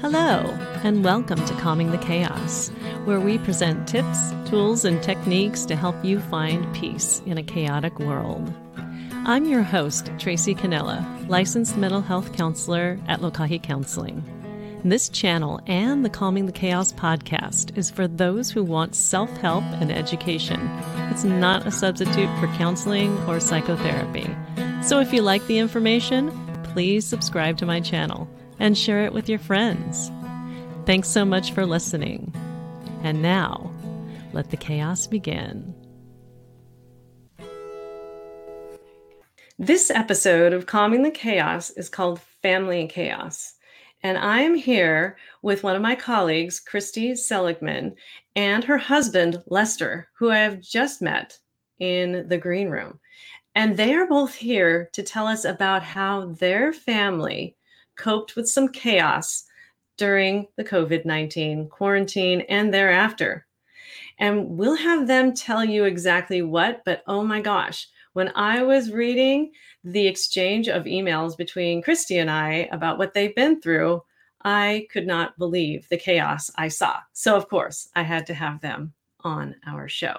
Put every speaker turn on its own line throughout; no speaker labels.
Hello, and welcome to Calming the Chaos, where we present tips, tools, and techniques to help you find peace in a chaotic world. I'm your host, Tracy Canella, licensed mental health counselor at Lokahi Counseling. This channel and the Calming the Chaos podcast is for those who want self help and education. It's not a substitute for counseling or psychotherapy. So if you like the information, please subscribe to my channel and share it with your friends. Thanks so much for listening. And now, let the chaos begin. This episode of Calming the Chaos is called Family in Chaos. And I am here with one of my colleagues, Christy Seligman, and her husband, Lester, who I have just met in the green room. And they are both here to tell us about how their family coped with some chaos during the COVID 19 quarantine and thereafter. And we'll have them tell you exactly what, but oh my gosh, when I was reading the exchange of emails between Christy and I about what they've been through, I could not believe the chaos I saw. So, of course, I had to have them on our show.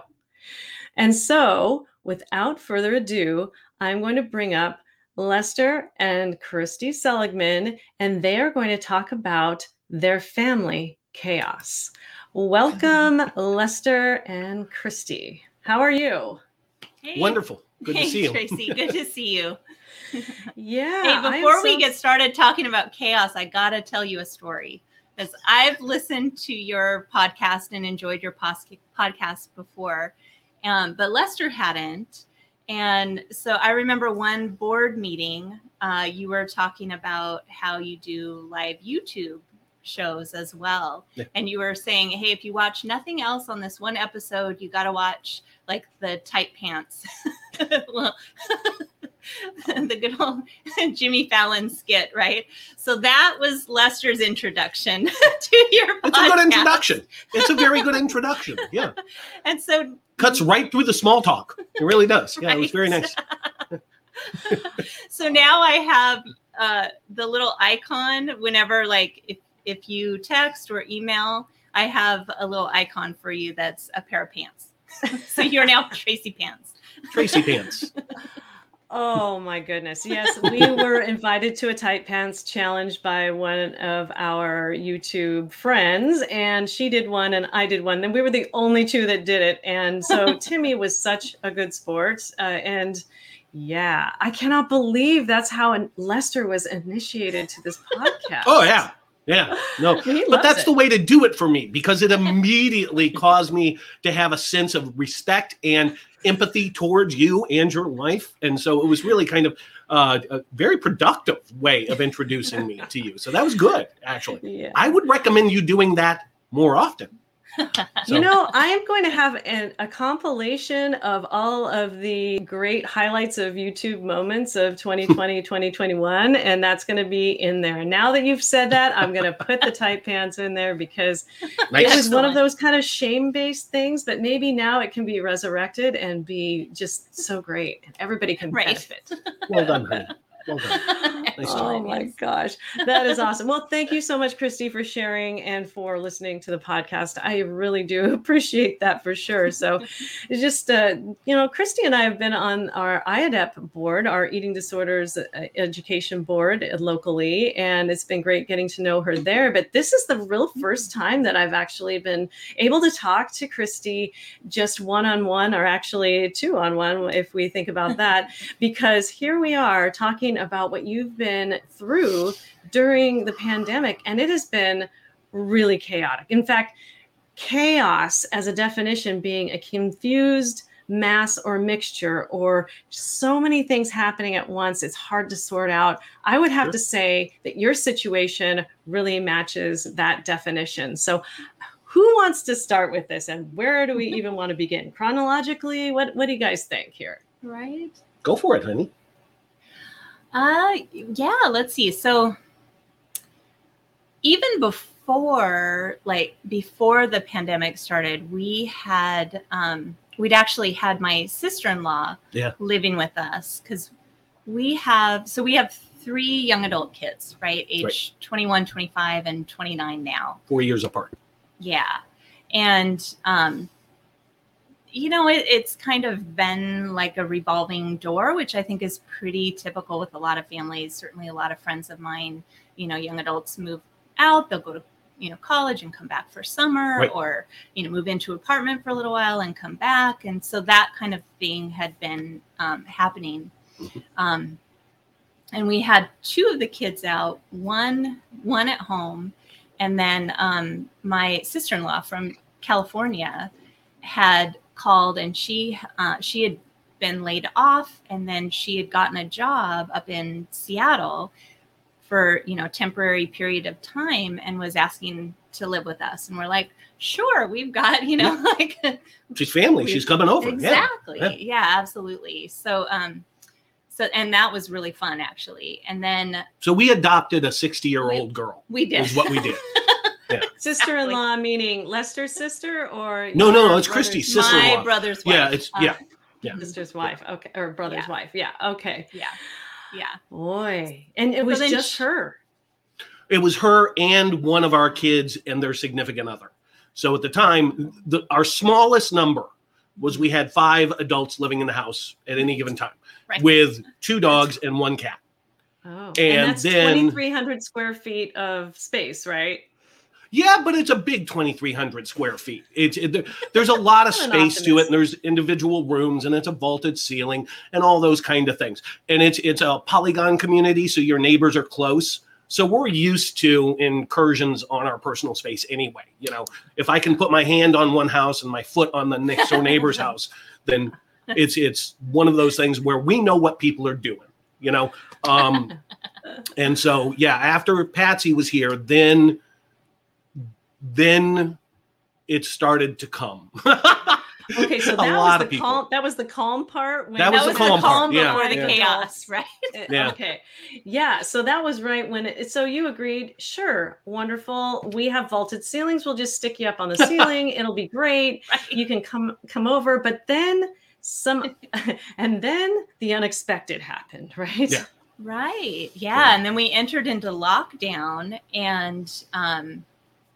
And so, without further ado, I'm going to bring up Lester and Christy Seligman, and they are going to talk about their family chaos. Welcome, Lester and Christy. How are you?
Hey. Wonderful. Good
hey,
to see you.
Tracy. Good to see you.
yeah.
Hey, before we get started talking about chaos, I got to tell you a story because I've listened to your podcast and enjoyed your podcast before, um, but Lester hadn't. And so I remember one board meeting, uh, you were talking about how you do live YouTube shows as well. Yeah. And you were saying, hey, if you watch nothing else on this one episode, you got to watch like the tight pants. well, the good old Jimmy Fallon skit, right? So that was Lester's introduction to your.
It's podcast. a good introduction. It's a very good introduction. Yeah.
and so
cuts right through the small talk. It really does. Yeah, right. it was very nice.
so now I have uh, the little icon whenever, like, if if you text or email, I have a little icon for you that's a pair of pants. so you're now Tracy Pants.
Tracy Pants.
Oh my goodness. Yes, we were invited to a tight pants challenge by one of our YouTube friends, and she did one and I did one. And we were the only two that did it. And so Timmy was such a good sport. Uh, and yeah, I cannot believe that's how Lester was initiated to this podcast.
Oh, yeah. Yeah, no, but that's it. the way to do it for me because it immediately caused me to have a sense of respect and empathy towards you and your life. And so it was really kind of uh, a very productive way of introducing me to you. So that was good, actually. Yeah. I would recommend you doing that more often.
So. You know, I am going to have an, a compilation of all of the great highlights of YouTube moments of 2020, 2021, and that's going to be in there. Now that you've said that, I'm going to put the tight pants in there because nice. it was one of those kind of shame based things, but maybe now it can be resurrected and be just so great. Everybody can right. benefit.
Well done, honey. Well.
Nice oh my gosh. That is awesome. Well, thank you so much, Christy, for sharing and for listening to the podcast. I really do appreciate that for sure. So it's just, uh, you know, Christy and I have been on our IAEDP board, our eating disorders uh, education board locally, and it's been great getting to know her there. But this is the real first time that I've actually been able to talk to Christy just one on one, or actually two on one, if we think about that, because here we are talking about what you've been through during the pandemic, and it has been really chaotic. In fact, chaos as a definition being a confused mass or mixture or so many things happening at once it's hard to sort out. I would have sure. to say that your situation really matches that definition. So who wants to start with this and where do we even want to begin? Chronologically what what do you guys think here?
Right?
Go for it honey
uh, yeah, let's see. So even before, like before the pandemic started, we had, um, we'd actually had my sister-in-law
yeah.
living with us because we have, so we have three young adult kids, right? Age right. 21, 25, and 29 now.
Four years apart.
Yeah. And, um, you know, it, it's kind of been like a revolving door, which I think is pretty typical with a lot of families. Certainly, a lot of friends of mine, you know, young adults move out, they'll go to you know college and come back for summer right. or you know move into an apartment for a little while and come back and so that kind of thing had been um, happening um, and we had two of the kids out one one at home and then um, my sister-in-law from california had called and she uh, she had been laid off and then she had gotten a job up in Seattle for you know temporary period of time and was asking to live with us. And we're like sure we've got you know like
she's family. She's coming over.
Exactly. Yeah. yeah. absolutely. So um so and that was really fun actually. And then
so we adopted a 60 year old girl
we did.
is what we did
Yeah. Sister-in-law meaning Lester's sister or
no, no, no, it's Christy's sister-in-law.
My brother's wife.
Yeah, it's yeah, uh,
yeah. Sister's wife. Okay, or brother's yeah. wife. Yeah. Okay.
Yeah. Yeah.
Boy, and it was just she, her.
It was her and one of our kids and their significant other. So at the time, the, our smallest number was we had five adults living in the house at any given time, right. with two dogs and one cat.
Oh, and, and that's then 2,300 square feet of space, right?
Yeah, but it's a big 2,300 square feet. It's it, there's a lot of space to it, and there's individual rooms, and it's a vaulted ceiling, and all those kind of things. And it's it's a polygon community, so your neighbors are close. So we're used to incursions on our personal space anyway. You know, if I can put my hand on one house and my foot on the next door neighbor's house, then it's it's one of those things where we know what people are doing. You know, um, and so yeah, after Patsy was here, then then it started to come.
okay, so that was the calm. That was the calm part.
When, that, was that was the calm, calm
part. before
yeah.
the yeah. chaos, right?
Yeah.
Okay. Yeah. So that was right when it. So you agreed. Sure. Wonderful. We have vaulted ceilings. We'll just stick you up on the ceiling. It'll be great. Right. You can come come over. But then some, and then the unexpected happened. Right.
Yeah.
Right. Yeah. yeah. And then we entered into lockdown, and um,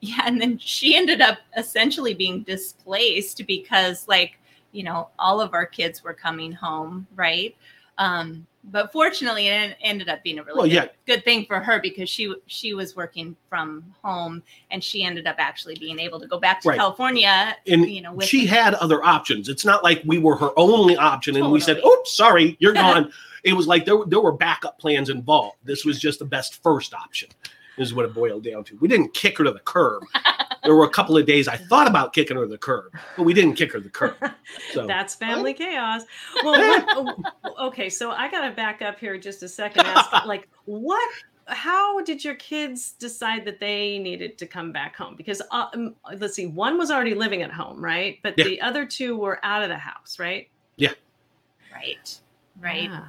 yeah and then she ended up essentially being displaced because like you know all of our kids were coming home right? Um but fortunately it ended up being a really
well,
good,
yeah.
good thing for her because she she was working from home and she ended up actually being able to go back to right. california
and you know she had other options. It's not like we were her only option and we said oops sorry you're gone. It was like there, there were backup plans involved. This was just the best first option is what it boiled down to. We didn't kick her to the curb. there were a couple of days I thought about kicking her to the curb, but we didn't kick her to the curb.
So that's family chaos. Well, what, okay, so I got to back up here just a second. Ask, like, what? How did your kids decide that they needed to come back home? Because uh, let's see, one was already living at home, right? But yeah. the other two were out of the house, right?
Yeah.
Right. Right. Yeah.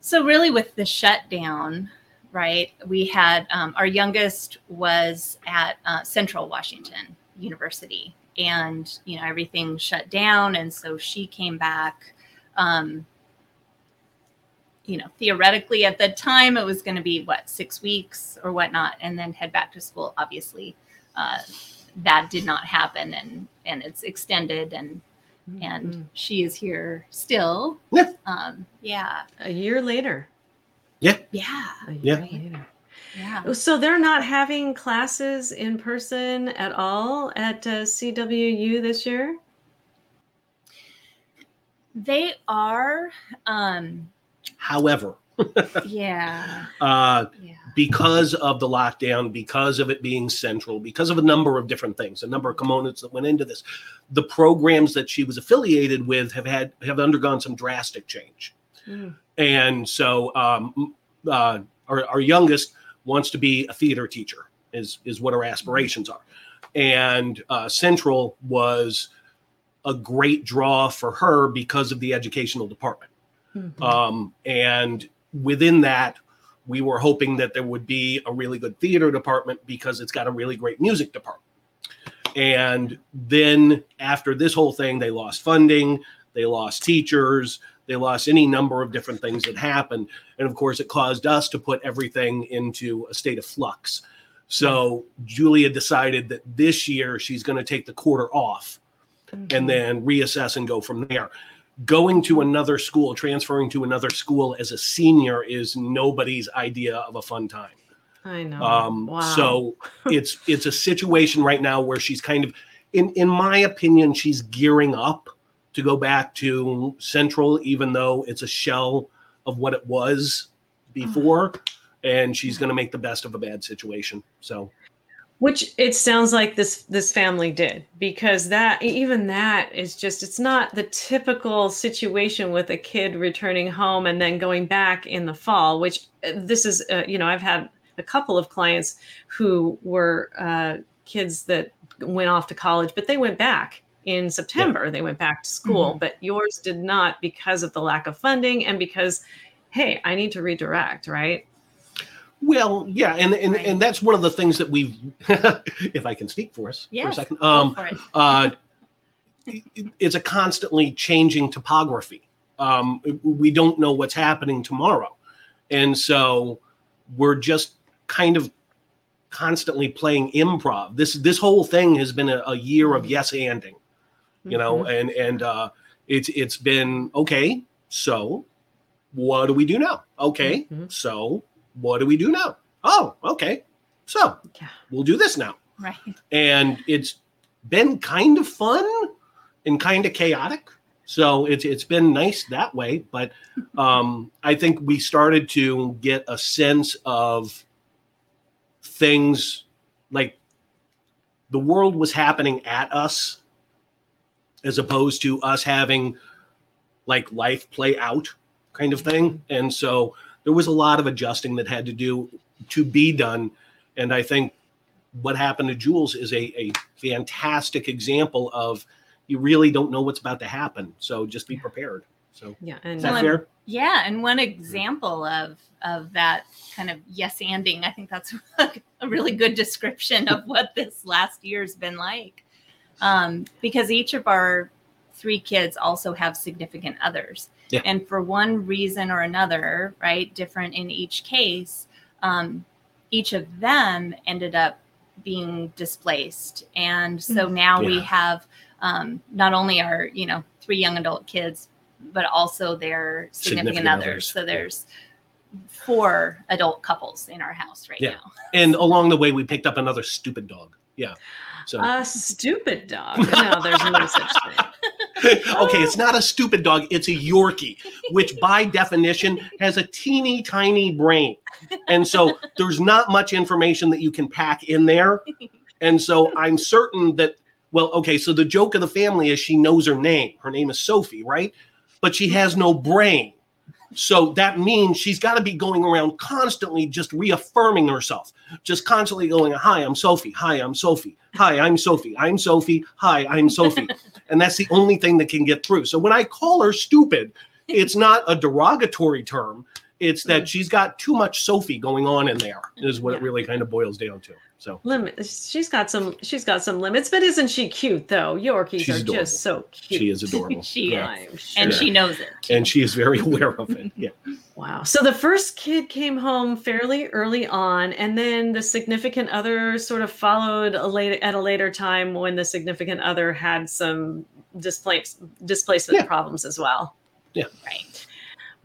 So really, with the shutdown, right? We had um, our youngest was at uh, Central Washington University, and you know everything shut down, and so she came back. Um, you know, theoretically at the time it was going to be what six weeks or whatnot, and then head back to school. Obviously, uh, that did not happen, and and it's extended and and mm-hmm. she is here still. Um, yeah.
A year later.
Yeah.
Yeah.
Yeah.
Yeah.
So they're not having classes in person at all at uh, CWU this year?
They are. Um,
However,
yeah.
Uh, yeah. Because of the lockdown, because of it being central, because of a number of different things, a number of components that went into this, the programs that she was affiliated with have had have undergone some drastic change. Mm. And so um, uh, our, our youngest wants to be a theater teacher, is, is what our aspirations are. And uh, Central was a great draw for her because of the educational department. Mm-hmm. Um, and within that, we were hoping that there would be a really good theater department because it's got a really great music department. And then after this whole thing, they lost funding, they lost teachers, They lost any number of different things that happened. And of course, it caused us to put everything into a state of flux. So Julia decided that this year she's going to take the quarter off mm-hmm. and then reassess and go from there. Going to another school, transferring to another school as a senior is nobody's idea of a fun time.
I know. Um,
wow. So it's it's a situation right now where she's kind of, in in my opinion, she's gearing up to go back to Central, even though it's a shell of what it was before. and she's going to make the best of a bad situation. So,
which it sounds like this this family did because that even that is just it's not the typical situation with a kid returning home and then going back in the fall. Which uh, this is, uh, you know, I've had a couple of clients who were uh, kids that went off to college, but they went back in September. Yeah. They went back to school, mm-hmm. but yours did not because of the lack of funding and because, hey, I need to redirect, right?
Well, yeah, and and, right. and that's one of the things that we've, if I can speak for us yes, for a second, um, uh, it's a constantly changing topography. Um, we don't know what's happening tomorrow, and so we're just kind of constantly playing improv. This this whole thing has been a, a year of yes anding you know, mm-hmm. and and uh, it's it's been okay. So, what do we do now? Okay, mm-hmm. so what do we do now? Oh, okay, so yeah. we'll do this now.
Right.
And it's been kind of fun and kind of chaotic. So it's it's been nice that way, but um, I think we started to get a sense of things like the world was happening at us as opposed to us having like life play out kind of thing. And so there was a lot of adjusting that had to do to be done. And I think what happened to Jules is a, a fantastic example of you really don't know what's about to happen. So just be prepared. So
yeah,
and is that fair?
Yeah, and one example of of that kind of yes anding, I think that's a really good description of what this last year's been like um, because each of our three kids also have significant others. Yeah. And for one reason or another, right, different in each case, um, each of them ended up being displaced. And so mm-hmm. now yeah. we have um, not only our, you know, three young adult kids, but also their significant, significant others. others. So there's four adult couples in our house right yeah. now.
And along the way, we picked up another stupid dog. Yeah.
So a stupid dog. No, there's no such thing.
okay, it's not a stupid dog, it's a Yorkie, which by definition has a teeny tiny brain. And so there's not much information that you can pack in there. And so I'm certain that, well, okay, so the joke of the family is she knows her name. Her name is Sophie, right? But she has no brain. So that means she's got to be going around constantly just reaffirming herself, just constantly going, Hi, I'm Sophie. Hi, I'm Sophie. Hi, I'm Sophie. I'm Sophie. Hi, I'm Sophie. and that's the only thing that can get through. So when I call her stupid, it's not a derogatory term. It's that mm. she's got too much Sophie going on in there, is what it really kind of boils down to. So
limit. She's got some. She's got some limits, but isn't she cute though? Yorkies she's are adorable. just so cute.
She is adorable.
she yeah. is, sure. and she knows it.
And she is very aware of it. Yeah.
wow. So the first kid came home fairly early on, and then the significant other sort of followed a late at a later time when the significant other had some displace, displacement yeah. problems as well.
Yeah.
Right.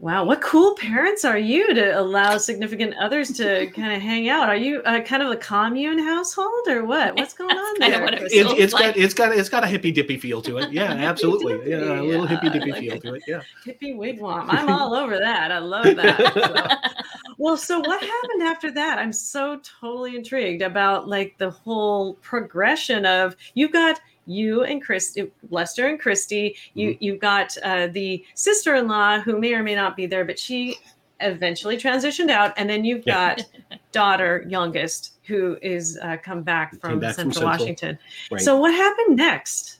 Wow, what cool parents are you to allow significant others to kind of hang out? Are you uh, kind of a commune household or what? What's going on there?
It it's, it's like. got it's got it's got a hippy dippy feel to it. Yeah, absolutely. yeah, a little hippy dippy like feel to it. Yeah.
Hippie wigwam. I'm all over that. I love that. So. well, so what happened after that? I'm so totally intrigued about like the whole progression of you've got you and Christy, Lester and Christy, you mm-hmm. you've got uh, the sister-in-law who may or may not be there, but she eventually transitioned out, and then you've yeah. got daughter youngest who is uh, come back from back Central, from Washington. Right. So what happened next?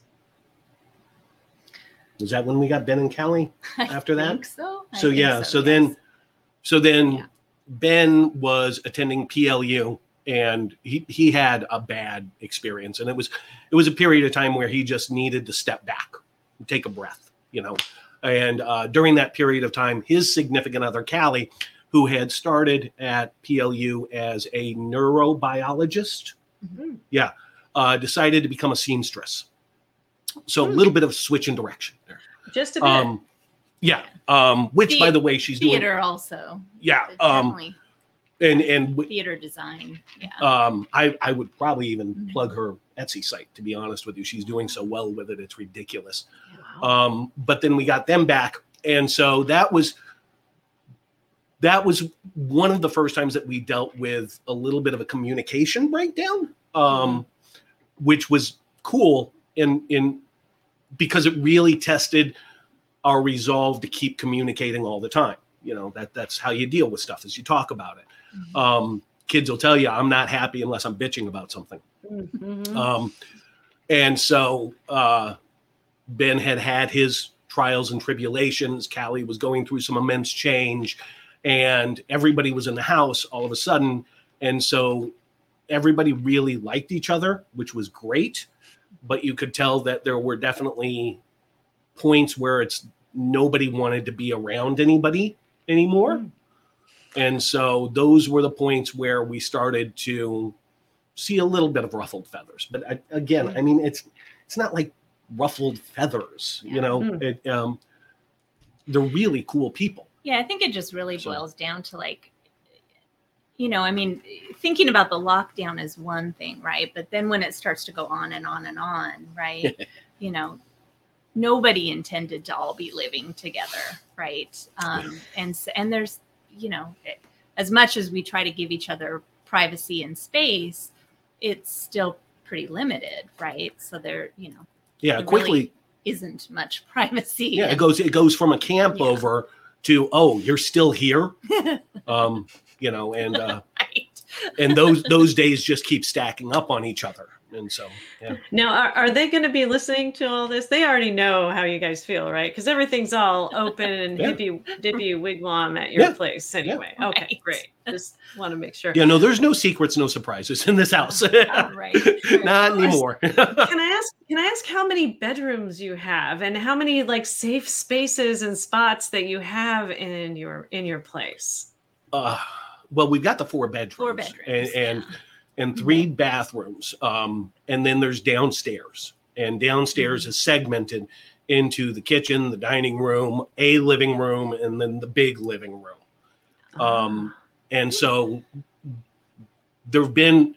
Was that when we got Ben and Callie after that?
so.
so yeah. So, so yes. then, so then yeah. Ben was attending PLU and he he had a bad experience and it was it was a period of time where he just needed to step back take a breath you know And uh, during that period of time, his significant other, Callie, who had started at PLU as a neurobiologist, mm-hmm. yeah, uh, decided to become a seamstress. So hmm. a little bit of switch in direction there.
Just a bit. Um,
yeah. Um, which, by the way, she's
theater
doing.
Theater also.
Yeah. Um, and and
theater design. Yeah.
Um, I I would probably even mm-hmm. plug her Etsy site. To be honest with you, she's doing so well with it; it's ridiculous. Wow. Um, but then we got them back, and so that was that was one of the first times that we dealt with a little bit of a communication breakdown, um, mm-hmm. which was cool in in because it really tested our resolve to keep communicating all the time. You know that that's how you deal with stuff as you talk about it. Mm-hmm. Um, kids will tell you, I'm not happy unless I'm bitching about something. Mm-hmm. Um, and so uh, Ben had had his trials and tribulations. Callie was going through some immense change, and everybody was in the house all of a sudden. And so everybody really liked each other, which was great. But you could tell that there were definitely points where it's nobody wanted to be around anybody anymore. Mm. And so those were the points where we started to see a little bit of ruffled feathers. But I, again, I mean, it's it's not like ruffled feathers, you know. Mm. It, um, they're really cool people.
Yeah, I think it just really so. boils down to like, you know, I mean, thinking about the lockdown is one thing, right? But then when it starts to go on and on and on, right? you know, nobody intended to all be living together, right? Um, and and there's you know, as much as we try to give each other privacy and space, it's still pretty limited, right? So there, you know,
yeah, quickly really
isn't much privacy.
Yeah, and, it goes it goes from a camp yeah. over to oh, you're still here, um, you know, and uh, right. and those those days just keep stacking up on each other and so yeah.
Now are, are they going to be listening to all this? They already know how you guys feel right? Because everything's all open and yeah. hippie dippy wigwam at your yeah. place anyway. Yeah. okay right. great. Just want to make sure.
Yeah no there's no secrets no surprises in this house. Right. Not anymore.
can i ask can i ask how many bedrooms you have and how many like safe spaces and spots that you have in your in your place?
Uh well we've got the four bedrooms.
Four bedrooms
and, and and three bathrooms. Um, and then there's downstairs, and downstairs mm-hmm. is segmented into the kitchen, the dining room, a living room, and then the big living room. Um, ah. and so there have been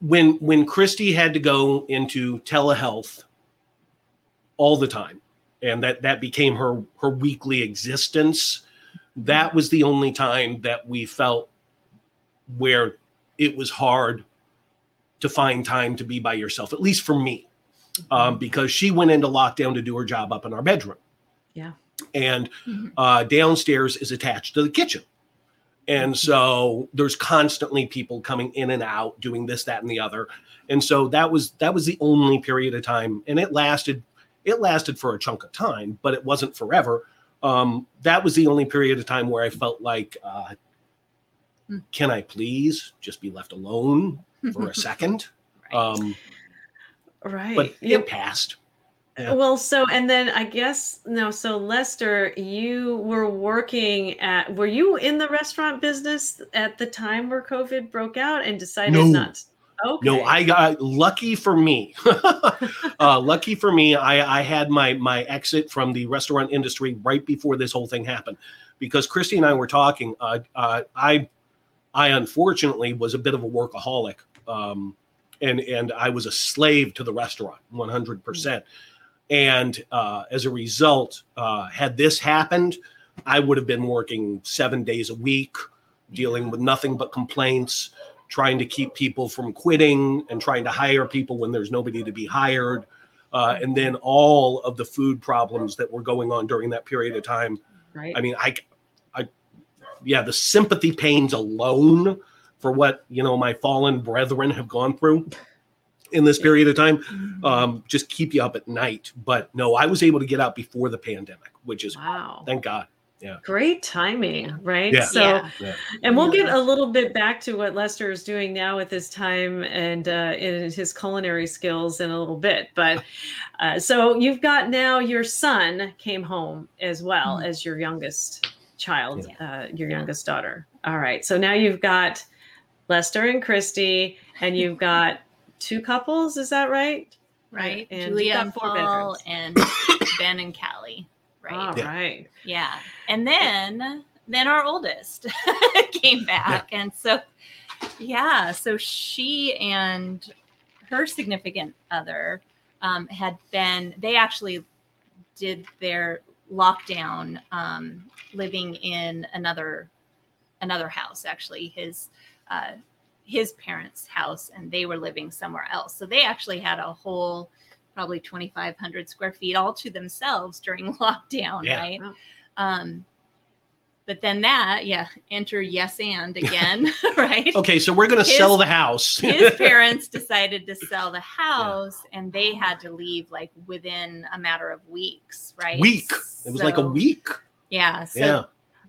when when Christy had to go into telehealth all the time, and that that became her her weekly existence. That was the only time that we felt where it was hard to find time to be by yourself, at least for me, um, because she went into lockdown to do her job up in our bedroom.
Yeah.
And mm-hmm. uh, downstairs is attached to the kitchen. And mm-hmm. so there's constantly people coming in and out doing this, that, and the other. And so that was that was the only period of time, and it lasted it lasted for a chunk of time, but it wasn't forever. Um, that was the only period of time where I felt like uh, can I please just be left alone for a second? right. Um,
right.
But yep. it passed.
Yeah. Well, so and then I guess no. So Lester, you were working at. Were you in the restaurant business at the time where COVID broke out and decided no. not?
Okay. No, I got lucky for me. uh, lucky for me, I, I had my my exit from the restaurant industry right before this whole thing happened, because Christy and I were talking. Uh, uh, I I unfortunately was a bit of a workaholic, um, and and I was a slave to the restaurant, one hundred percent. And uh, as a result, uh, had this happened, I would have been working seven days a week, dealing with nothing but complaints, trying to keep people from quitting, and trying to hire people when there's nobody to be hired. Uh, and then all of the food problems that were going on during that period of time.
Right.
I mean, I yeah, the sympathy pains alone for what you know my fallen brethren have gone through in this period of time mm-hmm. um, just keep you up at night. But no, I was able to get out before the pandemic, which is wow. Thank God. yeah.
Great timing, right?
Yeah.
So,
Yeah.
and we'll get a little bit back to what Lester is doing now with his time and uh, in his culinary skills in a little bit. But uh, so you've got now your son came home as well
Mhm.
as your youngest child, uh, your youngest daughter. All right. So now you've got Lester and Christy, and you've got two couples. Is that right?
right?
And you've
Julia
got
and
four
Paul
bedrooms.
and Ben and Callie, right?
All
Yeah.
right.
Yeah. And then then our oldest came back. And so yeah, so she and her significant other um, had been they actually did their lockdown um, living in another another house actually his uh, his parents house and they were living somewhere else so they actually had a whole probably 2500 square feet all to themselves during lockdown
Yeah.
right
Wow.
um but then that yeah enter yes and again right
Okay, so we're going to sell the house.
his parents decided to sell the house and they had to leave like within a matter of weeks right
week. It was like a week.
yeah so
Yeah.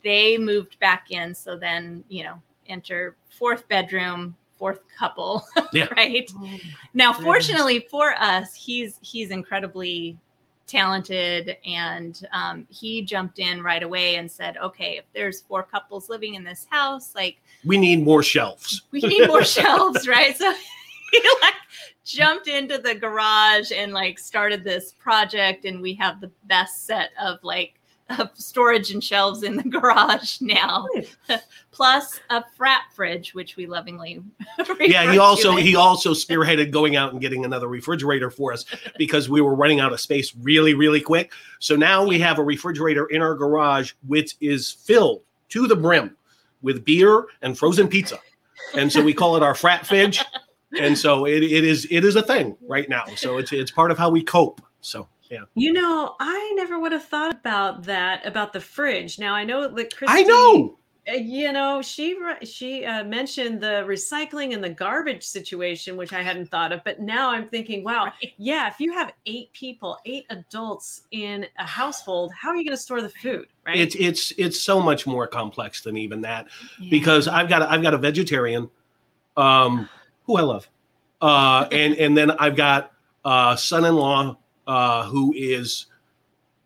they moved back in so then you know enter fourth bedroom fourth couple
Yeah.
right
Oh,
now
goodness.
fortunately for us he's he's incredibly talented and um, he jumped in right away and said okay if there's four couples living in this house like
We need more shelves.
we need more shelves right so he like jumped into the garage and like started this project and we have the best set of like of storage and shelves in the garage now. Plus a frat fridge which we lovingly
yeah he also
it.
he also spearheaded going out and getting another refrigerator for us because we were running out of space really really quick. So now we have a refrigerator in our garage which is filled to the brim with beer and frozen pizza. And so we call it our frat fridge. And so it, it is it is a thing right now. So it's it's part of how we cope. So yeah
You know, I never would have thought about that about the fridge. Now I know that Christy,
i know
uh, You know, she she uh, mentioned the recycling and the garbage situation, which I hadn't thought of. But now I'm thinking, wow,
Right.
yeah, if you have eight people, eight adults in a household, how are you going to store the food? Right?
it's it's it's so much more complex than even that
Yeah.
because I've got a, I've got a vegetarian, um, who I love, uh, and and then I've got a son-in-law uh, who is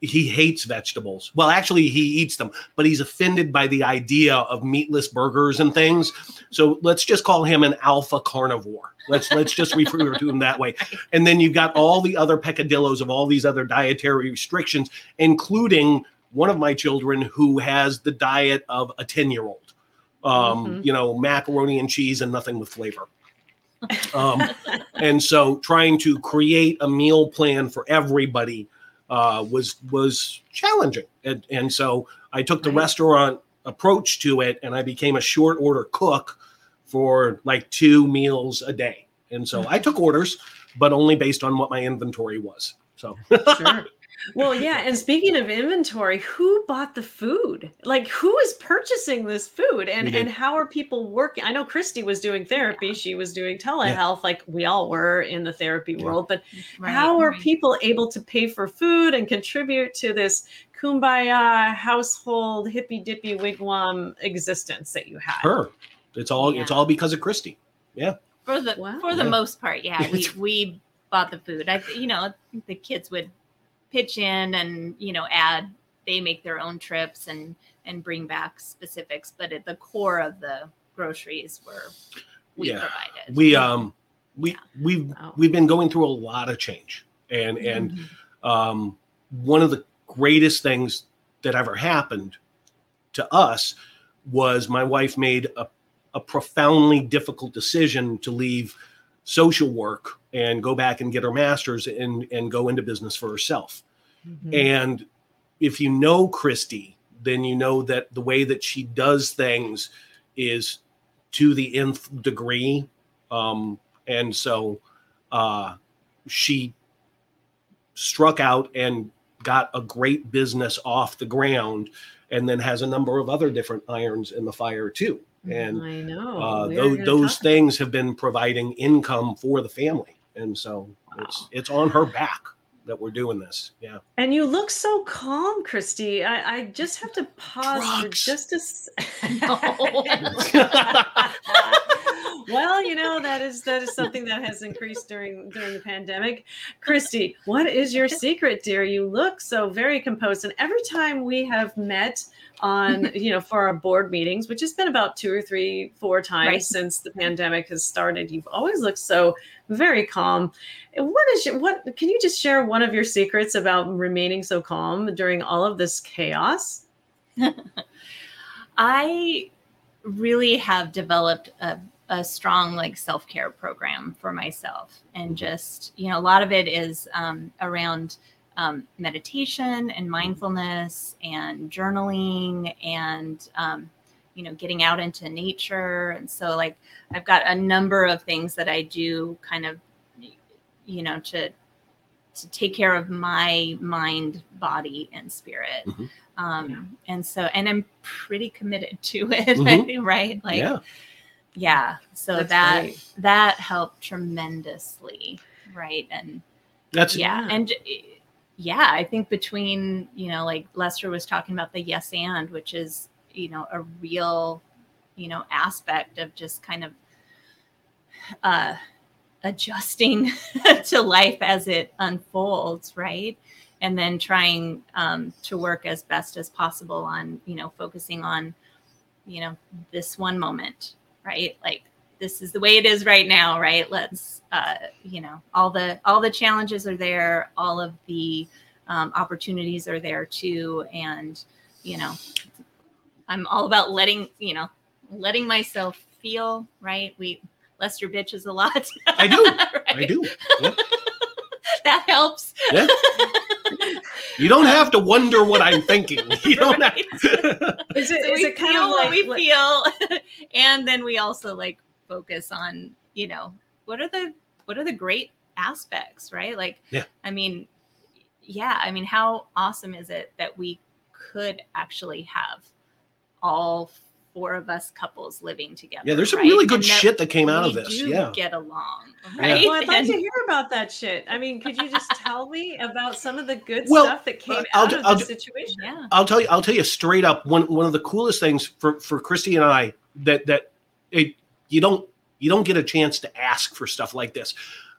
he hates vegetables. Well, actually, he eats them, but he's offended by the idea of meatless burgers and things. So let's just call him an alpha carnivore. Let's let's just refer to him that way. And then you've got all the other peccadillos of all these other dietary restrictions, including one of my children who has the diet of a 10 year old um
Mhm.
you know macaroni and cheese and nothing with flavor um and so trying to create a meal plan for everybody uh was was challenging. And and so i took the restaurant approach to it and i became a short order cook for like two meals a day. And so i took orders but only based on what my inventory was. So
sure. Well, yeah. And speaking of inventory, who bought the food? Like, who is purchasing this food, and and how are people working? I know Christy was doing therapy; she was doing telehealth, like we all were in the therapy
Yeah.
world. But
Right,
how are
right.
people able to pay for food and contribute to this kumbaya household hippy dippy wigwam existence that you had?
her it's all it's all because of christy Yeah.
for the
Wow.
for the
Yeah.
most part yeah we we bought the food i you know the kids would pitch in and you know add they make their own trips and and bring back specifics but at the core of the groceries were we
Yeah.
provided
we um we
Yeah.
we've
Wow.
we've been going through a lot of change and and
Mhm.
um one of the greatest things that ever happened to us was my wife made a, a profoundly difficult decision to leave social work and go back and get her master's and and go into business for herself
Mhm.
and if you know Christy, then you know that the way that she does things is to the nth degree. Um, and so uh, she struck out and got a great business off the ground and then has a number of other different irons in the fire too. And
I know
uh, those, those things have been providing income for the family. And so it's it's on her back. that we're doing this. Yeah.
And you look so calm, Christy. I, I just have to pause Drugs. for just a. well, you know that is that is something that has increased during during the pandemic. Christy, what is your secret, dear? You look so very composed, and every time we have met on you know for our board meetings which has been about two or three four times right. since the pandemic has started you've always looked so very calm what is your, what can you just share one of your secrets about remaining so calm during all of this chaos
i really have developed a a strong like self-care program for myself. And just you know a lot of it is um, around um, meditation and mindfulness and journaling and um, you know getting out into nature. And so like i've got a number of things that i do kind of you know to to take care of my mind body and spirit. Mm-hmm. um and so and i'm pretty committed to it mm-hmm. right? Like yeah yeah so that's that great. that helped tremendously right and
that's
yeah and yeah i think between you know like lester was talking about the yes and which is you know a real you know aspect of just kind of uh adjusting to life as it unfolds right? And then trying um, to work as best as possible on you know focusing on you know this one moment right? Like this is the way it is right now right? Let's uh, you know all the all the challenges are there all of the um, opportunities are there too and you know i'm all about letting you know letting myself feel right? We lester bitches a lot.
I do. Right? i do yeah.
that helps
yeah you don't um, have to wonder what I'm thinking. You don't
right. have is it, so is it kind of like, what we like, feel, and then we also like focus on you know what are the what are the great aspects, right? Like,
yeah.
I mean, yeah, I mean, how awesome is it that we could actually have all four of us couples living together.
Yeah, there's some right? really good that shit that came out of this. Yeah.
Get along. Right.
Well, I'd like and, to hear about that shit. I mean, could you just tell me about some of the good well, stuff that came I'll, out of I'll, the situation?
Yeah. I'll tell you, I'll tell you straight up, one one of the coolest things for, for Christy and I that that it, you don't you don't get a chance to ask for stuff like this.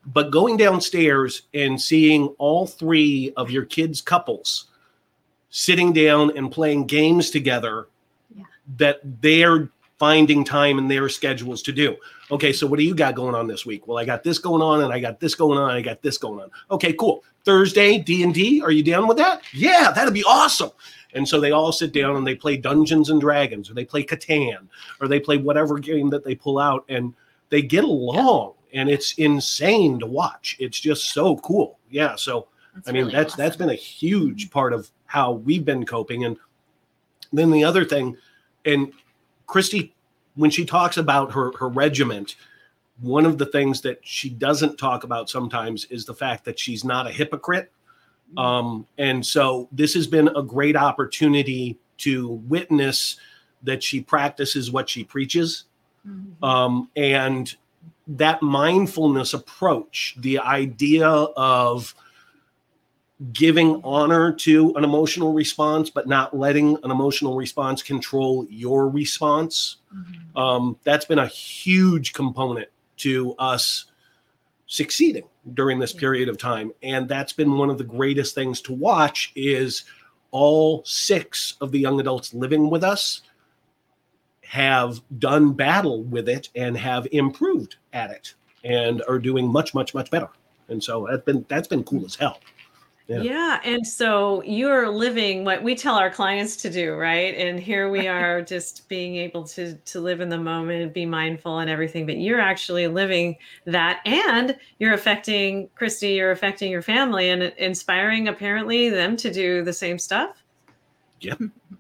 But going downstairs and seeing all three of your kids' couples sitting down and playing games together that they're finding time in their schedules to do. Okay, so what do you got going on this week? Well, I got this going on, and I got this going on, I got this going on. Okay, cool. Thursday D and D. Are you down with that? Yeah, that'd be awesome. And so they all sit down and they play Dungeons and Dragons, or they play Catan, or they play whatever game that they pull out, and they get along, and it's insane to watch. It's just so cool. Yeah. So that's I mean, really that's awesome. that's been a huge part of how we've been coping. And then the other thing and Christy, when she talks about her her regiment, one of the things that she doesn't talk about sometimes is the fact that she's not a hypocrite. Mm-hmm. Um, and so this has been a great opportunity to witness that she practices what she preaches. Mm-hmm. Um, and that mindfulness approach, the idea of giving honor to an emotional response, but not letting an emotional response control your response. Mm-hmm. Um, that's been a huge component to us succeeding during this period of time. And that's been one of the greatest things to watch is all six of the young adults living with us have done battle with it and have improved at it and are doing much, much, much better. And so that's been that's been cool as hell.
Yeah. yeah. And so you're living what we tell our clients to do, right? And here we are just being able to to live in the moment, be mindful and everything, but you're actually living that and you're affecting Christy, you're affecting your family and inspiring apparently them to do the same stuff.
Yep.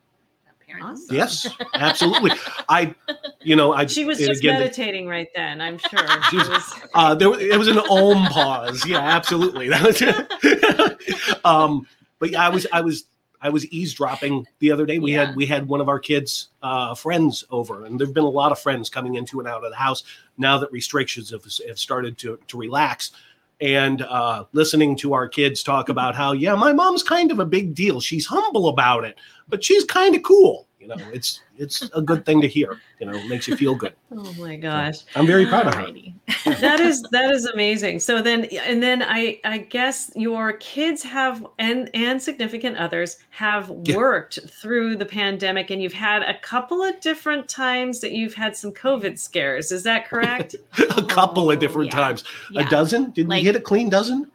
Awesome. Yes, absolutely. I, you know, I.
She was just again, meditating the, right then. I'm sure.
Was, uh, there, it was an om pause. Yeah, absolutely. That was. um, but yeah, I was, I was, I was eavesdropping the other day. We yeah. had, we had one of our kids' uh, friends over, and there've been a lot of friends coming into and out of the house now that restrictions have, have started to to relax. And uh, listening to our kids talk about how, yeah, my mom's kind of a big deal. She's humble about it, but she's kind of cool. You know, it's it's a good thing to hear. You know, makes you feel good.
Oh my gosh,
so I'm very proud of her.
that is that is amazing. So then, and then I I guess your kids have and and significant others have yeah. worked through the pandemic, and you've had a couple of different times that you've had some COVID scares. Is that correct?
a couple oh, of different oh, yeah. times. Yeah. A dozen? Did like, we hit a clean dozen?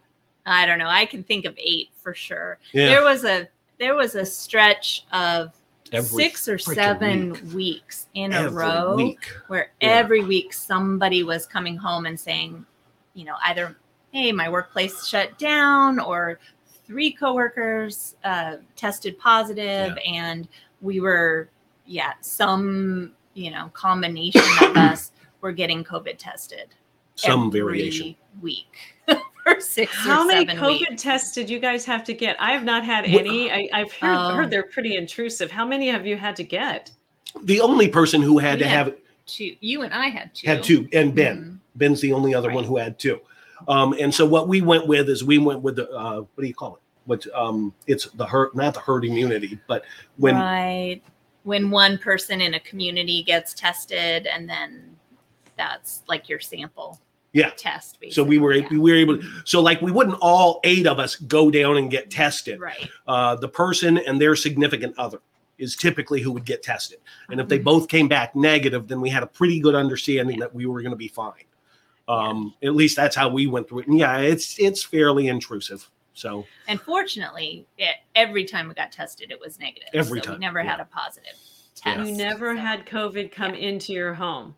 I don't know. I can think of eight for sure. There was a there was a stretch of every six or seven week. weeks in every a row week. where yeah. every week somebody was coming home and saying, you know, either, hey, my workplace shut down, or three coworkers uh, tested positive, yeah. and we were, yeah, some, you know, combination of us were getting COVID tested.
Some variation.
Week. for six.
How many COVID weeks. tests did you guys have to get? I have not had any. I, have heard, um, heard, they're pretty intrusive. How many have you had to get?
The only person who had to had have
two. You and I had two.
Had two, and Ben. Mm-hmm. Ben's the only other right. one who had two. Um, and so what we went with is we went with the uh, what do you call it? What um, it's the hurt, not the herd immunity, but when
right when one person in a community gets tested, and then that's like your sample
yeah
test
basically. so we were yeah. we were able to, so like we wouldn't all eight of us go down and get tested
right
uh, the person and their significant other is typically who would get tested and if they mm-hmm. both came back negative then we had a pretty good understanding yeah. that we were going to be fine um, yeah. at least that's how we went through it and yeah it's it's fairly intrusive so
and fortunately it, every time we got tested it was negative
every
so
time
we never had a positive test
you never so. had covid come into your home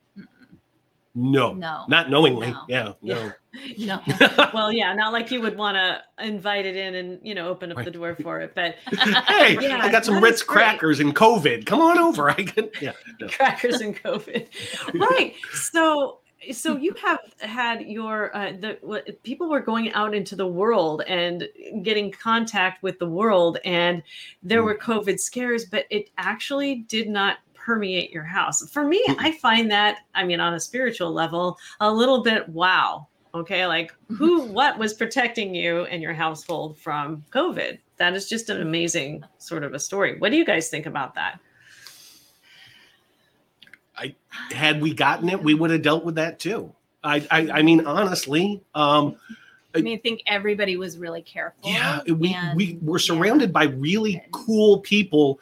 no,
no,
not knowingly. No. Yeah, no,
no.
well, yeah, not like you would want to invite it in and you know open up right. the door for it. But
hey, yeah, I got some Ritz crackers and COVID. Come on over. I can. Yeah,
no. crackers and COVID. right. So so you have had your uh, the what, people were going out into the world and getting contact with the world and there mm. were covid scares but it actually did not permeate your house. For me, I find that, I mean, on a spiritual level, a little bit wow. Okay. Like who, what was protecting you and your household from COVID? That is just an amazing sort of a story. What do you guys think about that?
I had we gotten it, we would have dealt with that too. I, I, I mean, honestly, um,
I mean, I think everybody was really careful.
Yeah, we we were surrounded yeah. by really cool people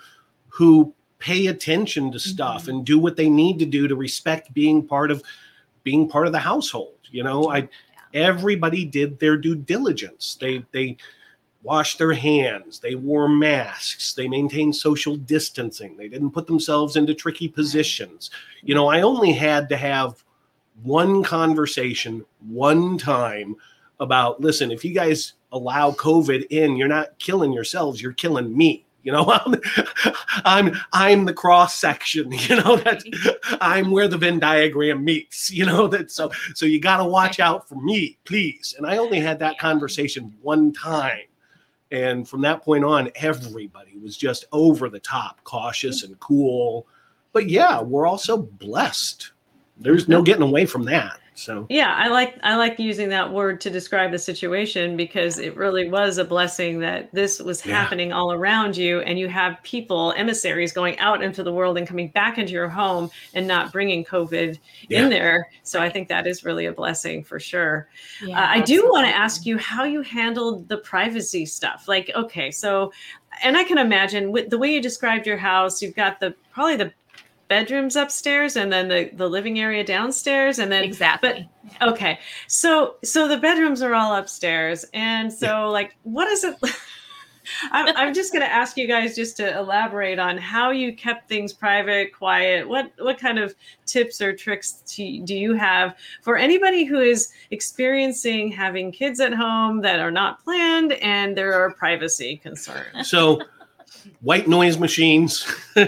who pay attention to stuff mm-hmm. and do what they need to do to respect being part of being part of the household you know? I everybody did their due diligence. They they washed their hands. They wore masks. They maintained social distancing. They didn't put themselves into tricky positions. You know i only had to have one conversation one time about listen if you guys allow covid in you're not killing yourselves you're killing me you know, I'm I'm, I'm the cross section. You know that I'm where the Venn diagram meets. You know that so so you got to watch out for me, please. And I only had that conversation one time, and from that point on, everybody was just over the top, cautious and cool. But yeah, we're also blessed. There's no getting away from that. So
yeah, I like I like using that word to describe the situation because it really was a blessing that this was yeah. happening all around you, and you have people emissaries going out into the world and coming back into your home and not bringing COVID yeah. in there. So I think that is really a blessing for sure. Yeah, uh, I do want to ask you how you handled the privacy stuff. Like, okay, so and I can imagine with the way you described your house, you've got the probably the bedrooms upstairs and then the, the living area downstairs and then
exactly.
but okay. So so the bedrooms are all upstairs and so yeah. like what is it I'm, I'm just going to ask you guys just to elaborate on how you kept things private quiet. What what kind of tips or tricks to, do you have for anybody who is experiencing having kids at home that are not planned and there are privacy concerns?
So white noise machines, uh,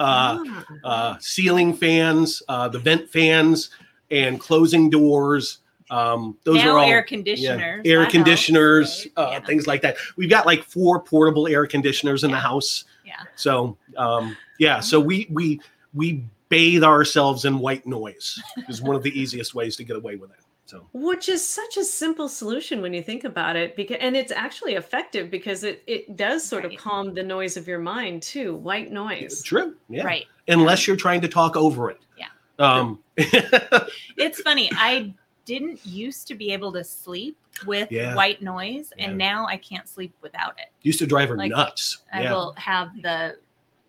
ah. uh, ceiling fans, uh, the vent fans, and closing doors. Um, those
now
are all
air conditioners,
yeah, air conditioners, helps, right? Uh, yeah. things like that. We've got like four portable air conditioners in
yeah.
the house.
Yeah.
So um, yeah, so we we we bathe ourselves in white noise is one of the easiest ways to get away with it. So,
which is such a simple solution when you think about it, because and it's actually effective because it it does sort right. of calm the noise of your mind too. White noise.
True. Yeah.
Right.
Unless you're trying to talk over it.
Yeah.
Um,
it's funny. I didn't used to be able to sleep with yeah. white noise, yeah. and now I can't sleep without it.
Used to drive her like, nuts.
I yeah. will have the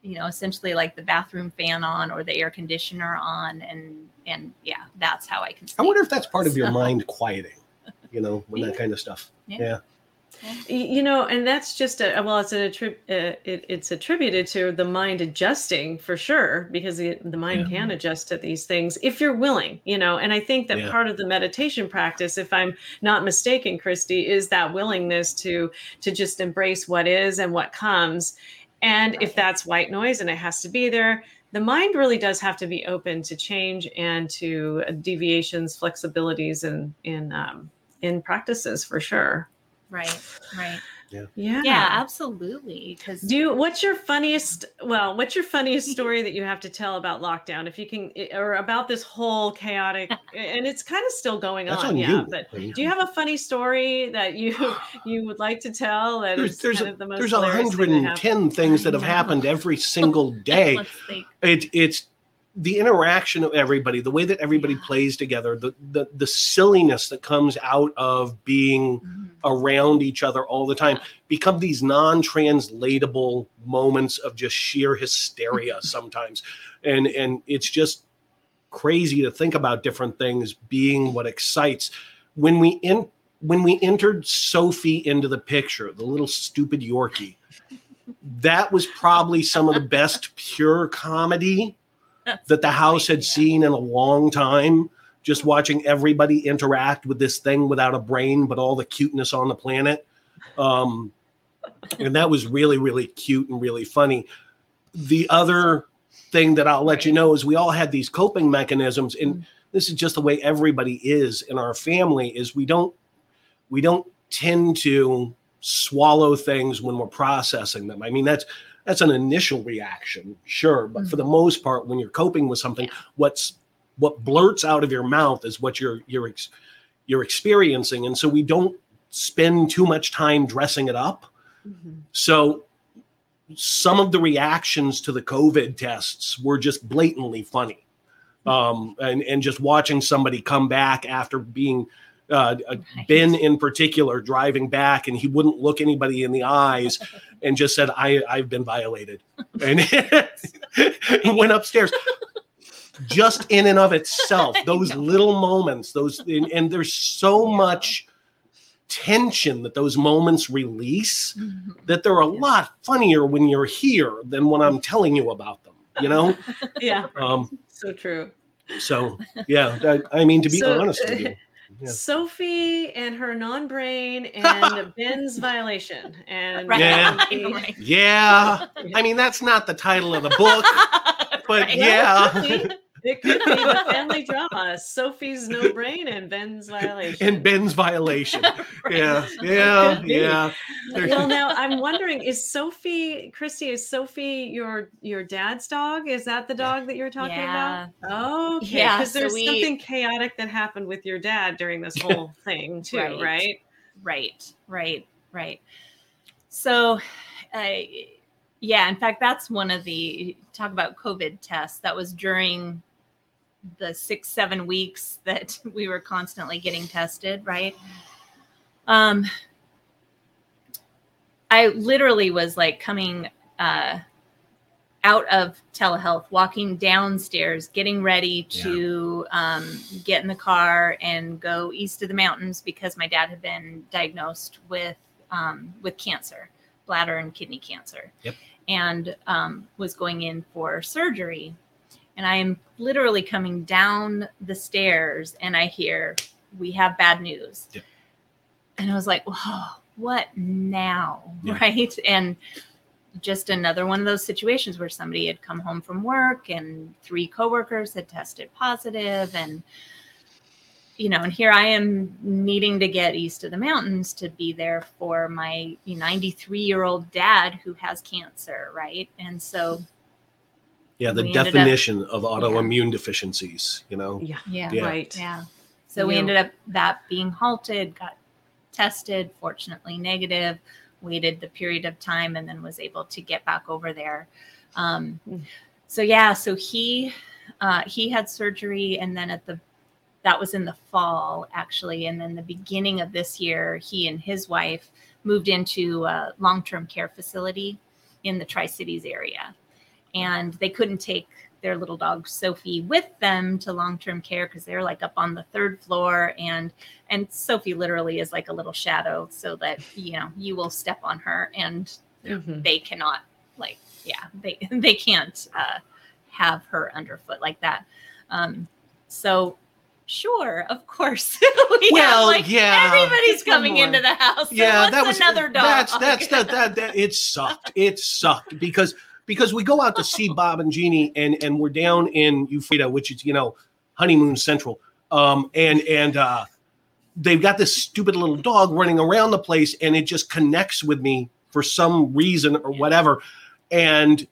you know essentially like the bathroom fan on or the air conditioner on and and yeah that's how i can sleep.
i wonder if that's part of your mind quieting you know when that kind of stuff yeah. yeah.
You know, and that's just a well, it's an attrib- uh, it, it's attributed to the mind adjusting for sure, because the, the mind yeah. can adjust to these things if you're willing. You know, and I think that yeah. part of the meditation practice, if I'm not mistaken, Christy, is that willingness to to just embrace what is and what comes, and if that's white noise and it has to be there, the mind really does have to be open to change and to deviations, flexibilities, and in um, in practices for sure.
Right, right.
Yeah.
Yeah.
Yeah, absolutely. Because
do you, what's your funniest well, what's your funniest story that you have to tell about lockdown? If you can eh, or about this whole chaotic and it's kind of still going on,
on
yeah.
You.
But do you have a funny story that you you would like to tell that
there's, there's
kind of the most
there's 110 things that have happened every single day. it, it's the interaction of everybody, the way that everybody yeah. plays together, the, the the silliness that comes out of being mm-hmm. around each other all the time, become these non-translatable moments of just sheer hysteria sometimes, and and it's just crazy to think about different things being what excites when we in when we entered Sophie into the picture, the little stupid Yorkie. That was probably some of the best pure comedy that the house had seen in a long time. Just watching everybody interact with this thing without a brain, but all the cuteness on the planet. Um, and that was really, really cute and really funny. The other thing that I'll let you know is we all had these coping mechanisms, and mm. this is just the way everybody is in our family. Is we don't we don't tend to swallow things when we're processing them. I mean, that's that's an initial reaction, sure, but mm-hmm. for the mm-hmm. most part, when you're coping with something, what's what blurts out of your mouth is what you're you're you're experiencing, and so we don't spend too much time dressing it up. Mm-hmm. So some of the reactions to the COVID tests were just blatantly funny. Mm-hmm. Um, and, and just watching somebody come back after being uh, Ben in particular driving back, and he wouldn't look anybody in the eyes, and just said, "I I've been violated," and went upstairs. Just in and of itself, those little moments, those and, and there's so yeah. much tension that those moments release mm-hmm. that they're a yeah. lot funnier when you're here than when I'm telling you about them. You know?
yeah. Um, so true.
So yeah, I, I mean to be so, honest with you.
Sophie and her non-brain and Ben's violation. And
right. yeah, yeah. I mean, that's not the title of the book, but right. yeah.
It could be the family drama. Sophie's no brain and Ben's violation.
And Ben's violation. right. Yeah. Yeah. Yeah.
Well, now I'm wondering, is Sophie, Christy, is Sophie your your dad's dog? Is that the dog that you're talking yeah. about? Oh, okay. Yeah. Because there's so we, something chaotic that happened with your dad during this whole thing, too, right? Right.
Right. Right. Right. So I yeah, in fact, that's one of the talk about COVID tests. That was during the six seven weeks that we were constantly getting tested right um i literally was like coming uh out of telehealth walking downstairs getting ready to yeah. um, get in the car and go east of the mountains because my dad had been diagnosed with um, with cancer bladder and kidney cancer
yep.
and um, was going in for surgery and I am literally coming down the stairs and I hear, We have bad news. Yeah. And I was like, Whoa, what now? Yeah. Right. And just another one of those situations where somebody had come home from work and three coworkers had tested positive and you know and here i am needing to get east of the mountains to be there for my 93 year old dad who has cancer right and so
yeah, the definition up, of autoimmune yeah. deficiencies, you know?
Yeah. yeah. Yeah. Right.
Yeah. So we ended up that being halted, got tested, fortunately negative, waited the period of time, and then was able to get back over there. Um, mm. so yeah, so he uh, he had surgery, and then at the that was in the fall actually, and then the beginning of this year, he and his wife moved into a long-term care facility in the Tri Cities area, and they couldn't take their little dog Sophie with them to long-term care because they're like up on the third floor and and Sophie literally is like a little shadow so that you know you will step on her and mm-hmm. they cannot like yeah they they can't uh, have her underfoot like that. Um, so sure of course we
well have, like, yeah
everybody's coming into the house so yeah that was another dog?
that's that's that, that that it sucked it sucked because because we go out to see Bob and Jeannie, and and we're down in Ephrata, which is you know honeymoon central, um, and and uh, they've got this stupid little dog running around the place, and it just connects with me for some reason or whatever, and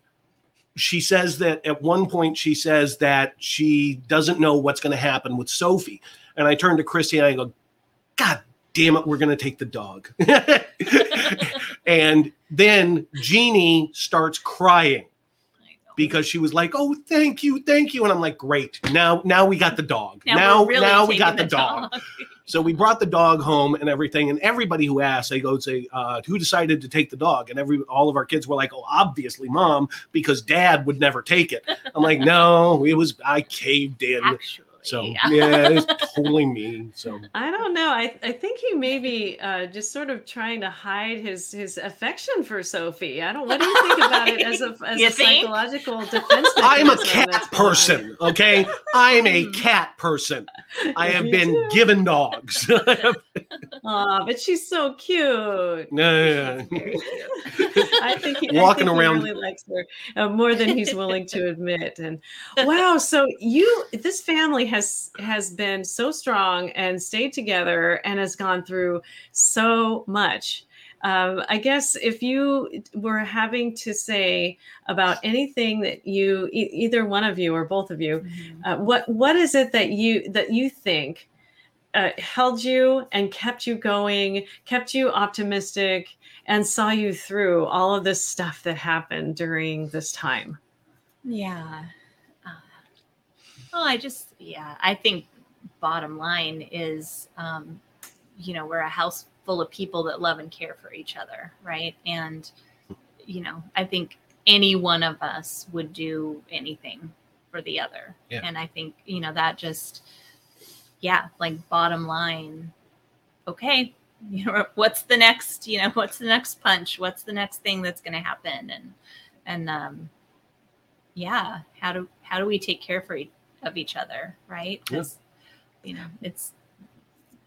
she says that at one point she says that she doesn't know what's going to happen with Sophie, and I turn to Christy and I go, God damn it, we're going to take the dog. and then Jeannie starts crying because she was like, "Oh, thank you, thank you," and I'm like, "Great, now, now we got the dog. Now, now, really now we got the, the dog." dog. so we brought the dog home and everything, and everybody who asked, they go say, uh, "Who decided to take the dog?" And every all of our kids were like, "Oh, obviously, mom, because dad would never take it." I'm like, "No, it was I caved in." Actually so yeah, yeah it's totally me. So
I don't know. I, I think he may be uh, just sort of trying to hide his his affection for Sophie. I don't. What do you think about it as a as a think? psychological defense?
I'm a cat person. Okay, I'm a cat person. I have been too. given dogs.
oh, but she's so cute.
No,
I think he, walking I think around he really likes her uh, more than he's willing to admit. And wow, so you this family has has has been so strong and stayed together and has gone through so much. Um, I guess if you were having to say about anything that you, e- either one of you or both of you, mm-hmm. uh, what what is it that you that you think uh, held you and kept you going, kept you optimistic, and saw you through all of this stuff that happened during this time?
Yeah. Well, I just yeah, I think bottom line is, um, you know, we're a house full of people that love and care for each other, right? And, you know, I think any one of us would do anything for the other. Yeah. And I think, you know, that just, yeah, like bottom line, okay, you know, what's the next, you know, what's the next punch? What's the next thing that's going to happen? And, and, um, yeah, how do, how do we take care for each of each other, right? Because yeah. you know, it's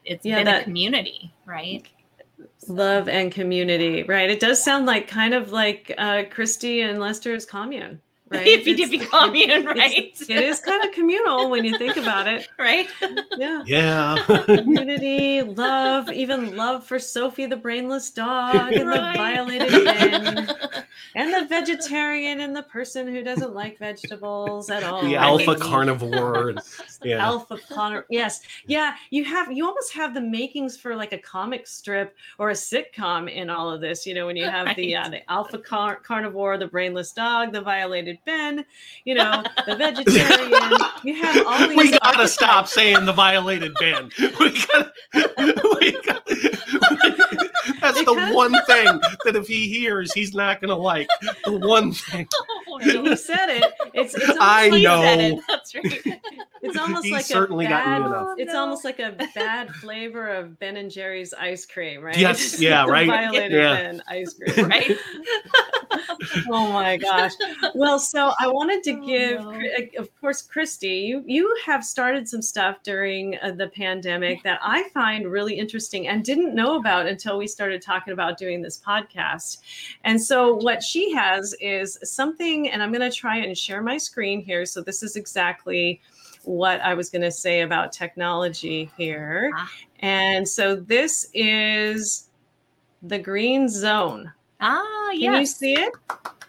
it's yeah, been that, a community, right?
Love and community, right? It does sound like kind of like uh, Christy and Lester's commune right?
Hippy dippy commune, right?
It's, kind of communal when you think about it,
right?
Yeah.
Yeah.
Community, love, even love for Sophie the brainless dog and right. the violated Ben, and the vegetarian and the person who doesn't like vegetables at all.
The alpha carnivore.
yeah. Alpha carnivore. Yes. Yeah. You have you almost have the makings for like a comic strip or a sitcom in all of this. You know, when you have right. the uh, the alpha car- carnivore, the brainless dog, the violated Ben, you know, the vegetarian. you have all these.
We gotta stop saying the violated Ben. We gotta. We gotta that's the one thing that if he hears, he's not gonna like. The one thing.
he said it. It's. it's
I like know.
It. That's right.
It's almost
He's
like
certainly
a bad,
enough.
It's almost like a bad flavor of Ben and Jerry's ice cream, right?
Yes, yeah, right.
Violated yeah. Ben ice cream, right? oh my gosh. Well, so I wanted to oh, give, no. of course, Christy, you you have started some stuff during uh, the pandemic that I find really interesting and didn't know about until we started talking about doing this podcast. And so what she has is something, and I'm going to try and share my screen here. So this is exactly what I was going to say about technology here. Ah. And so this is the green zone.
Ah,
yes. Can you see it?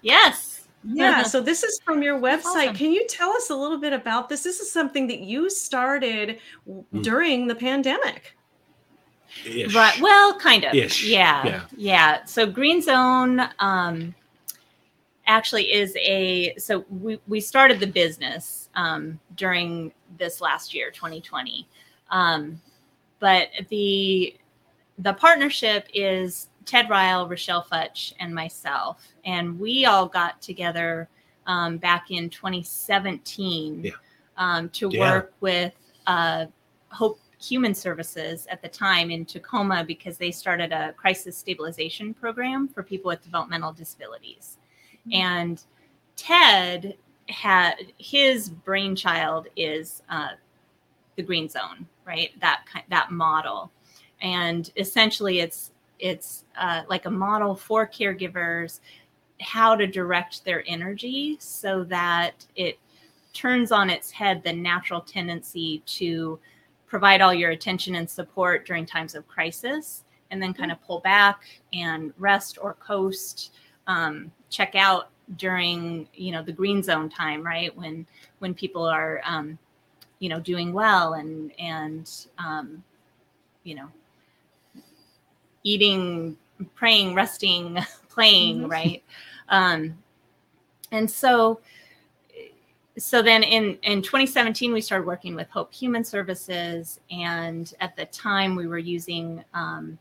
Yes.
yeah. So this is from your website. Awesome. Can you tell us a little bit about this? This is something that you started mm. during the pandemic.
Ish. Right. Well, kind of. Ish. Yeah. Yeah. Yeah. So Green Zone um, actually is a so we, we started the business um, during this last year, 2020. Um, but the the partnership is Ted Ryle, Rochelle Futch, and myself, and we all got together um, back in 2017 yeah. um, to yeah. work with uh, Hope Human Services at the time in Tacoma because they started a crisis stabilization program for people with developmental disabilities, mm-hmm. and Ted had his brainchild is uh, the Green Zone, right? That that model, and essentially it's it's uh, like a model for caregivers how to direct their energy so that it turns on its head the natural tendency to provide all your attention and support during times of crisis and then kind of pull back and rest or coast um, check out during you know the green zone time right when when people are um, you know doing well and and um, you know eating, praying, resting, playing, mm-hmm. right? Um, and so, so then in in 2017 we started working with Hope Human Services, and at the time we were using um,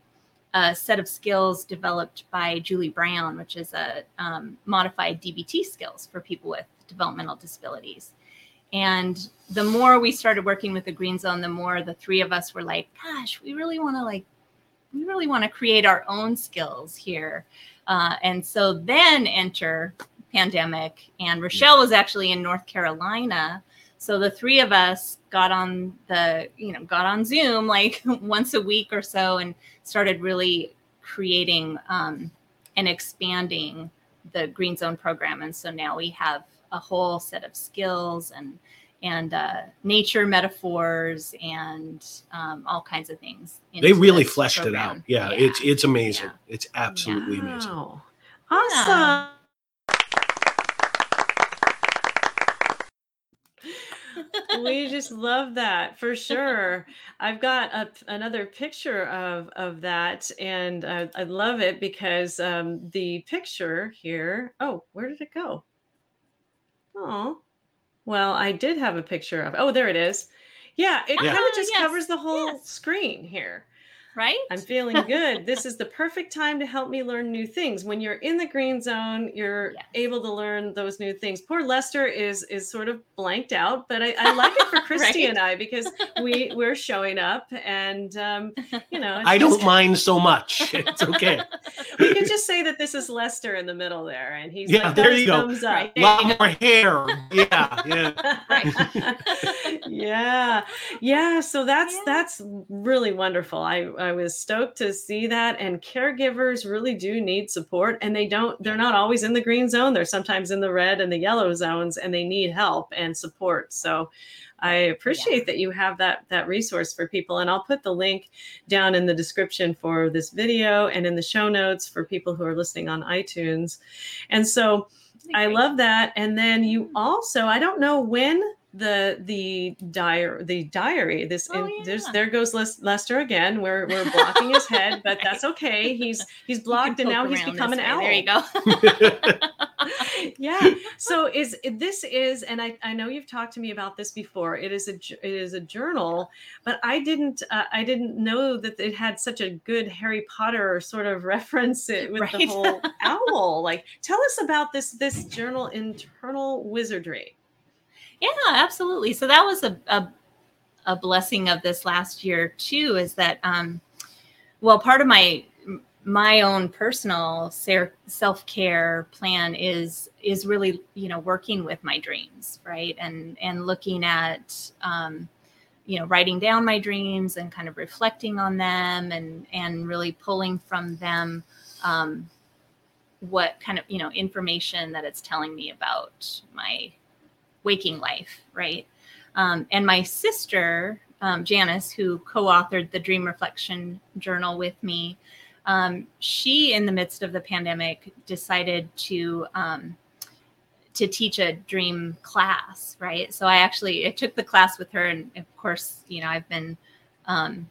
a set of skills developed by Julie Brown, which is a um, modified DBT skills for people with developmental disabilities. And the more we started working with the Green Zone, the more the three of us were like, "Gosh, we really want to like we really want to create our own skills here. Uh, and so then enter pandemic, and Rochelle was actually in North Carolina. So the three of us got on the, you know, got on Zoom like once a week or so and started really creating um, and expanding the Green Zone program. And so now we have a whole set of skills and and uh, nature metaphors and um, all kinds of things.
They really fleshed program. it out. Yeah, yeah, it's it's amazing. Yeah. It's absolutely wow. amazing.
Awesome. We just love that for sure. I've got a, another picture of of that, and uh, I love it because um, the picture here. Oh, where did it go? Oh, well, I did have a picture of. Oh, there it is. Yeah, it yeah. kind of just yes. covers the whole yes. screen here
right?
I'm feeling good. this is the perfect time to help me learn new things. When you're in the green zone, you're yes. able to learn those new things. Poor Lester is is sort of blanked out, but I, I like it for Christy right? and I because we we're showing up and um, you know
I don't mind so much. It's okay.
we could just say that this is Lester in the middle there, and he's
yeah. Like, there you go. Thumbs up. A lot more hair. Yeah,
yeah. yeah, yeah. So that's yeah. that's really wonderful. I I was stoked to see that. And caregivers really do need support, and they don't. They're not always in the green zone. They're sometimes in the red and the yellow zones, and they need help and support. So. I appreciate yeah. that you have that that resource for people and I'll put the link down in the description for this video and in the show notes for people who are listening on iTunes. And so I love that and then you also I don't know when the the diary the diary this oh, yeah. there goes lester again. We're we're blocking his head but that's okay. He's he's blocked and now he's become an owl
there you go.
Yeah. So is this is and I, I know you've talked to me about this before. It is a it is a journal but i didn't uh, i didn't know that it had such a good harry potter sort of reference it with right. the whole owl. Like tell us about this this journal internal wizardry
yeah, absolutely. So that was a, a, a blessing of this last year too. Is that um, well, part of my my own personal self care plan is is really you know working with my dreams, right, and and looking at um, you know writing down my dreams and kind of reflecting on them and and really pulling from them um, what kind of you know information that it's telling me about my waking life, right? Um, and my sister, um, Janice, who co authored the Dream Reflection Journal with me, um, she, in the midst of the pandemic, decided to um, to teach a dream class, right? So I actually I took the class with her, and of course, you know, I've been um,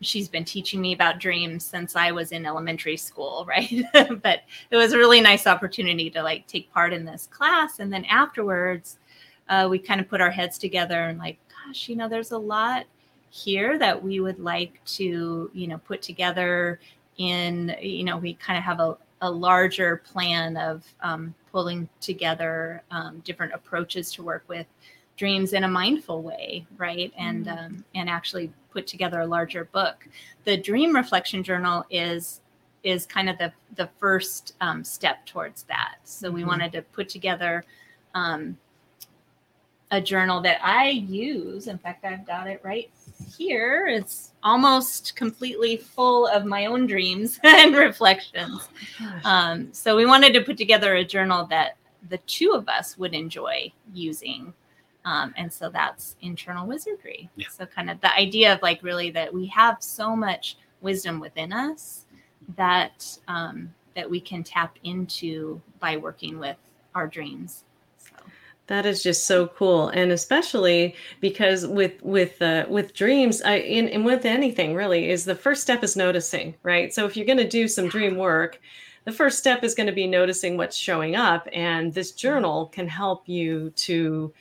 she's been teaching me about dreams since I was in elementary school, right? but it was a really nice opportunity to like take part in this class. And then afterwards, uh, we kind of put our heads together and like, gosh, you know, there's a lot here that we would like to, you know, put together in, you know, we kind of have a, a larger plan of um, pulling together um, different approaches to work with dreams in a mindful way right? And mm-hmm. um, and actually put together a larger book. The dream reflection journal is is kind of the the first um, step towards that. So mm-hmm. we wanted to put together um, a journal that i use. In fact i've got it right here. It's almost completely full of my own dreams and reflections. Oh um, so we wanted to put together a journal that the two of us would enjoy using um, and so that's internal wizardry. Yeah. So, kind of the idea of like really that we have so much wisdom within us that um, that we can tap into by working with our dreams. So.
That is just so cool, and especially because with with uh, with dreams, I in, and with anything really is the first step is noticing, right? So if you're going to do some dream work, the first step is going to be noticing what's showing up, and this journal can help you to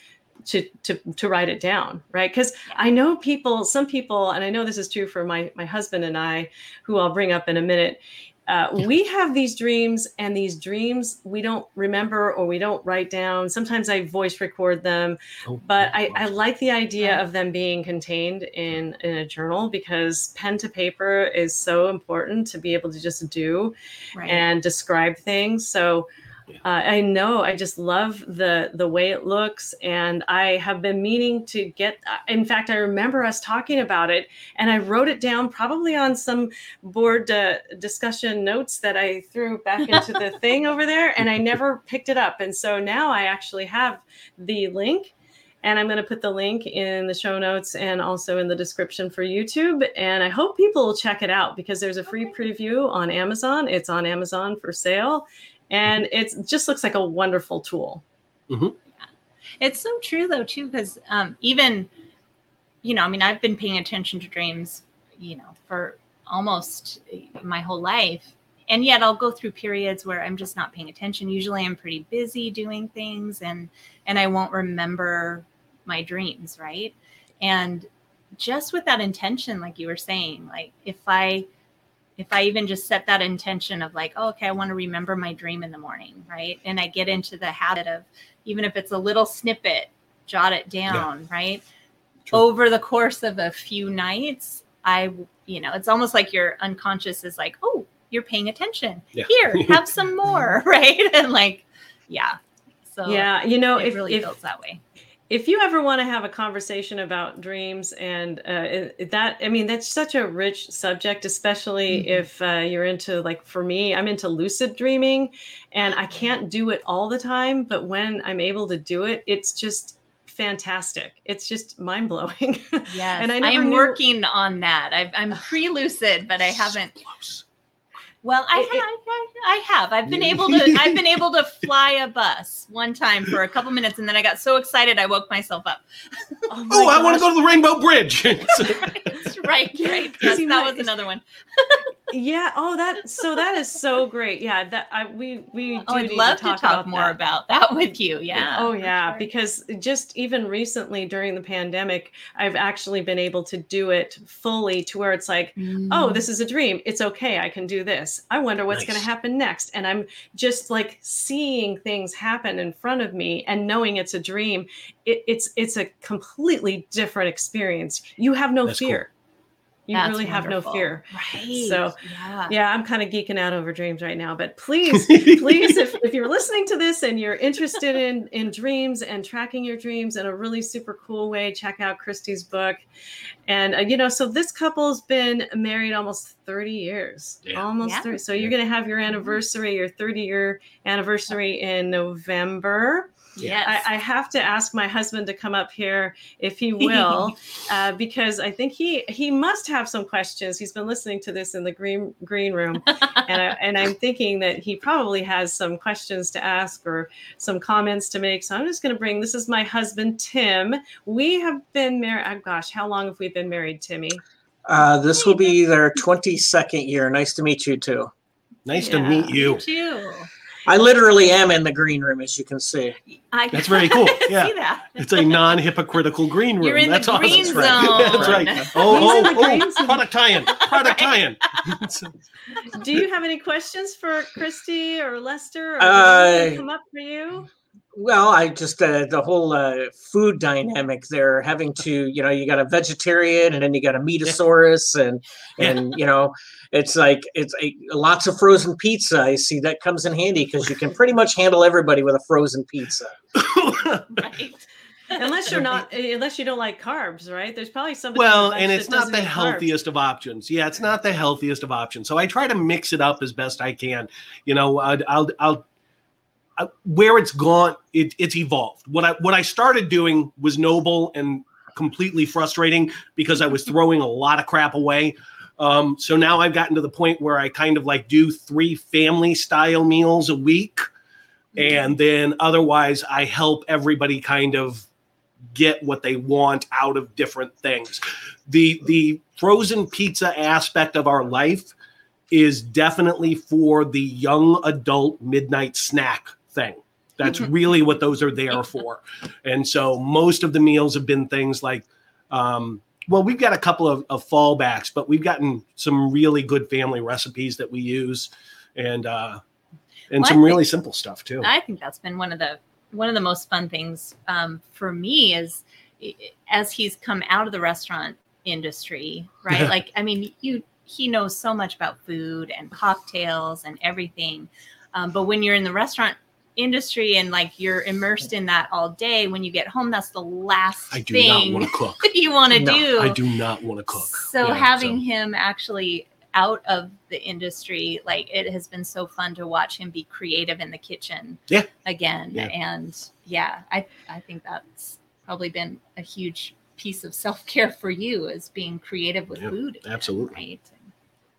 to to to write it down right? Because i know people some people and i know this is true for my my husband and i who i'll bring up in a minute uh, we have these dreams and these dreams we don't remember or we don't write down. Sometimes i voice record them oh, but I, I, like the idea of them being contained in in a journal because pen to paper is so important to be able to just do right. and describe things. So uh, I know. I just love the the way it looks, and I have been meaning to get. Uh, in fact, I remember us talking about it, and I wrote it down probably on some board uh, discussion notes that I threw back into the thing over there, and I never picked it up. And so now I actually have the link. And I'm going to put the link in the show notes and also in the description for YouTube. And I hope people will check it out because there's a free preview on Amazon. It's on Amazon for sale and it just looks like a wonderful tool.
Mm-hmm. Yeah. It's so true though too, because um, even you know, I mean, I've been paying attention to dreams, you know, for almost my whole life, and yet I'll go through periods where I'm just not paying attention. Usually, I'm pretty busy doing things, and and I won't remember my dreams, right? And just with that intention, like you were saying, like if I if I even just set that intention of like, oh, okay, I want to remember my dream in the morning, right? And I get into the habit of, even if it's a little snippet, jot it down, yeah. right? True. Over the course of a few nights, I, you know, it's almost like your unconscious is like, oh, you're paying attention. Yeah. Here, have some more, right? And like, yeah.
So yeah, you know,
it
if,
really
if,
feels that way
if you ever want to have a conversation about dreams and uh, that i mean that's such a rich subject especially mm-hmm. if uh, you're into like for me i'm into lucid dreaming and i can't do it all the time but when i'm able to do it it's just fantastic. It's just mind-blowing.
Yes and I am knew... working on that. I am pre-lucid but i haven't well, I, it, I, I, have. I've been able to. I've been able to fly a bus one time for a couple minutes, and then I got so excited I woke myself up.
oh, oh I want to go to the Rainbow Bridge.
right, right. Yes, that was another one.
yeah. Oh, that. So that is so great. Yeah. That I we we.
Oh, I'd love to talk, to talk about more that. about that with you. Yeah.
Oh yeah, sure. because just even recently during the pandemic, I've actually been able to do it fully to where it's like, mm. oh, this is a dream. It's okay. I can do this I wonder what's nice. going to happen next. And I'm just like seeing things happen in front of me and knowing it's a dream. It, it's it's a completely different experience. You have no That's fear. Cool you That's really wonderful. have no fear.
Right.
So yeah, yeah I'm kind of geeking out over dreams right now. But please, please, if, if you're listening to this and you're interested in in dreams and tracking your dreams in a really super cool way, check out Christy's book. And uh, you know, so this couple's been married almost 30 years. Yeah. Almost yeah. 30. So you're gonna have your mm-hmm. anniversary, your 30 year anniversary in November.
Yes.
I, I, have to ask my husband to come up here if he will, uh, because I think he he must have some questions. He's been listening to this in the green green room, and I, and I'm thinking that he probably has some questions to ask or some comments to make. So I'm just going to bring. This is my husband Tim. We have been married. Oh gosh, how long have we been married, Timmy?
Uh, this will be their 22nd year. Nice to meet you too.
Nice yeah. to meet you.
you too.
I literally am in the green room, as you can see.
I,
That's very cool. Yeah, it's a non-hypocritical green room.
You're in
That's
the green
awesome.
zone.
That's right. Oh, oh, oh, product tie-in. Product tie-in.
Do you have any questions for Christy or Lester? Or
uh,
come up for you?
Well, I just uh, the whole uh, food dynamic there, having to you know you got a vegetarian and then you got a metasaurus and and you know it's like it's a, lots of frozen pizza. I see that comes in handy because you can pretty much handle everybody with a frozen pizza.
right. Unless you're not, unless you don't like carbs, right? There's probably somebody.
Well, and it's not the healthiest carbs. of options. Yeah, it's not the healthiest of options. So I try to mix it up as best I can. You know, I'll, I'll, I'll where it's gone, it, it's evolved. What I what I started doing was noble and completely frustrating because I was throwing a lot of crap away. Um, so now I've gotten to the point where I kind of like do three family style meals a week, and then otherwise I help everybody kind of get what they want out of different things. The the frozen pizza aspect of our life is definitely for the young adult midnight snack thing. That's mm-hmm. really what those are there for. And so most of the meals have been things like, um, well, we've got a couple of, of, fallbacks, but we've gotten some really good family recipes that we use, and uh, and well, some really simple stuff too.
I think that's been one of the one of the most fun things um, for me is as he's come out of the restaurant industry, right? like, I mean, you he knows so much about food and cocktails and everything, um, but when you're in the restaurant industry and like you're immersed in that all day when you get home that's the last
I do
thing
not want to cook.
you want to
no,
do
I do not want to cook
so yeah, having so. him actually out of the industry like it has been so fun to watch him be creative in the kitchen
yeah
again
yeah.
and yeah I I think that's probably been a huge piece of self-care for you is being creative with food
again, absolutely
right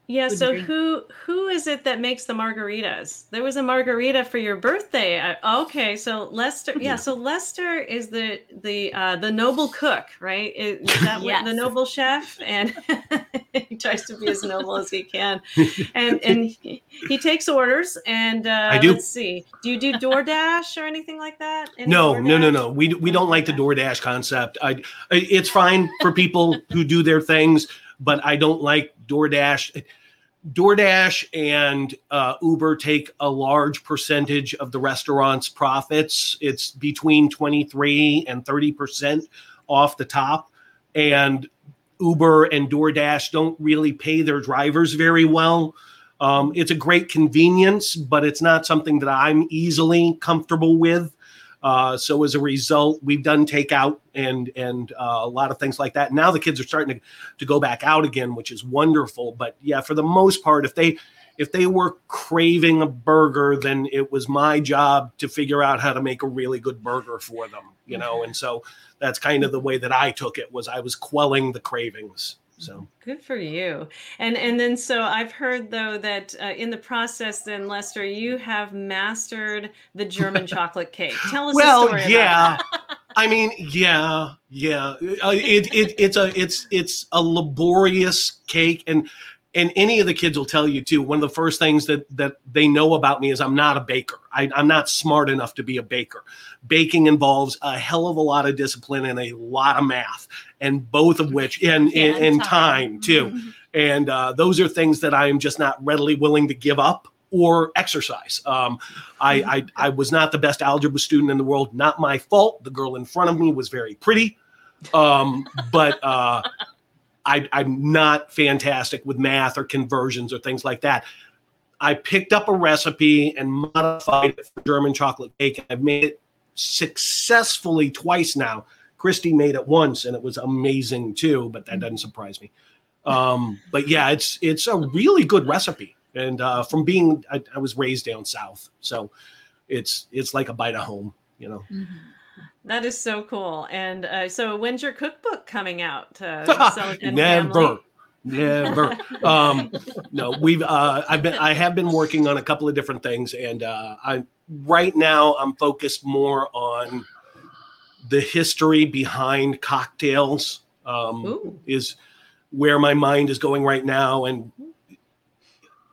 yeah. So who who is it that makes the margaritas? There was a margarita for your birthday. I, okay, so Lester. Yeah. So Lester is the the uh, the noble cook, right? Is, that yes. the noble chef? And he tries to be as noble as he can, and and he, he takes orders. And uh,
I do.
Let's see. Do you do DoorDash or anything like that? Any
no,
DoorDash?
no, no, no. We we don't like the DoorDash concept. I it's fine for people who do their things but I don't like DoorDash. DoorDash and uh, Uber take a large percentage of the restaurant's profits. It's between 23 and 30% off the top. And Uber and DoorDash don't really pay their drivers very well. Um, it's a great convenience, but it's not something that I'm easily comfortable with. Uh, so as a result, we've done takeout and and uh, a lot of things like that. Now the kids are starting to, to go back out again, which is wonderful. But yeah, for the most part, if they if they were craving a burger, then it was my job to figure out how to make a really good burger for them, you know. And so that's kind of the way that I took it was I was quelling the cravings. So
good for you. And and then so I've heard though that uh, in the process, then Lester, you have mastered the German chocolate cake. Tell us.
Well, yeah. I mean, yeah, yeah. Uh, it, it it's a it's it's a laborious cake, and and any of the kids will tell you too. One of the first things that that they know about me is I'm not a baker. I, I'm not smart enough to be a baker. Baking involves a hell of a lot of discipline and a lot of math, and both of which in, and, and time. time. too. Mm-hmm. And uh, those are things that I am just not readily willing to give up or exercise. Um, I, mm-hmm. I, I was not the best algebra student in the world. Not my fault. The girl in front of me was very pretty, um, but uh, I, I'm not fantastic with math or conversions or things like that. I picked up a recipe and modified it for German chocolate cake. I've made it successfully twice now. Christy made it once and it was amazing too, but that doesn't surprise me. Um, but yeah, it's it's a really good recipe. And uh, from being, I, I, was raised down south, so it's it's like a bite of home. you know.
Mm-hmm. That is so cool. And uh, so, when's your cookbook coming out? Uh,
Never. Never. um, no, we've. Uh, I've been. I have been working on a couple of different things, and uh, I right now I'm focused more on the history behind cocktails. Um, is where my mind is going right now, and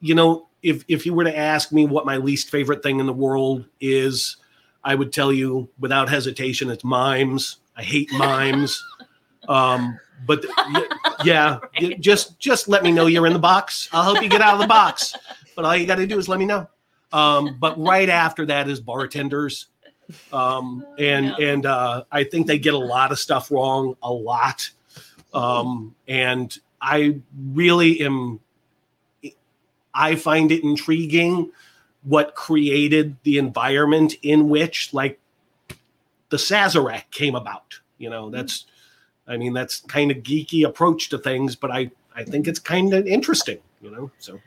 you know, if if you were to ask me what my least favorite thing in the world is, I would tell you without hesitation, it's mimes. I hate mimes. Um, but yeah, right. just just let me know you're in the box. I'll help you get out of the box. But all you got to do is let me know. Um, but right after that is bartenders, um, and yeah. and uh, I think they get a lot of stuff wrong, a lot. Um, and I really am. I find it intriguing what created the environment in which, like, the Sazerac came about. You know, that's I mean, that's kind of geeky approach to things, but I I think it's kind of interesting, you know. So.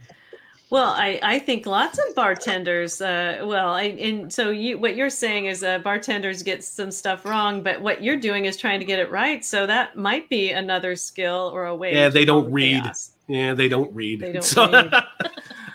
Well, I, I think lots of bartenders. Uh, well, I, and so you what you're saying is uh, bartenders get some stuff wrong, but what you're doing is trying to get it right. So that might be another skill or a way.
Yeah, they don't read. Chaos. Yeah, they don't read.
They don't
so.
read.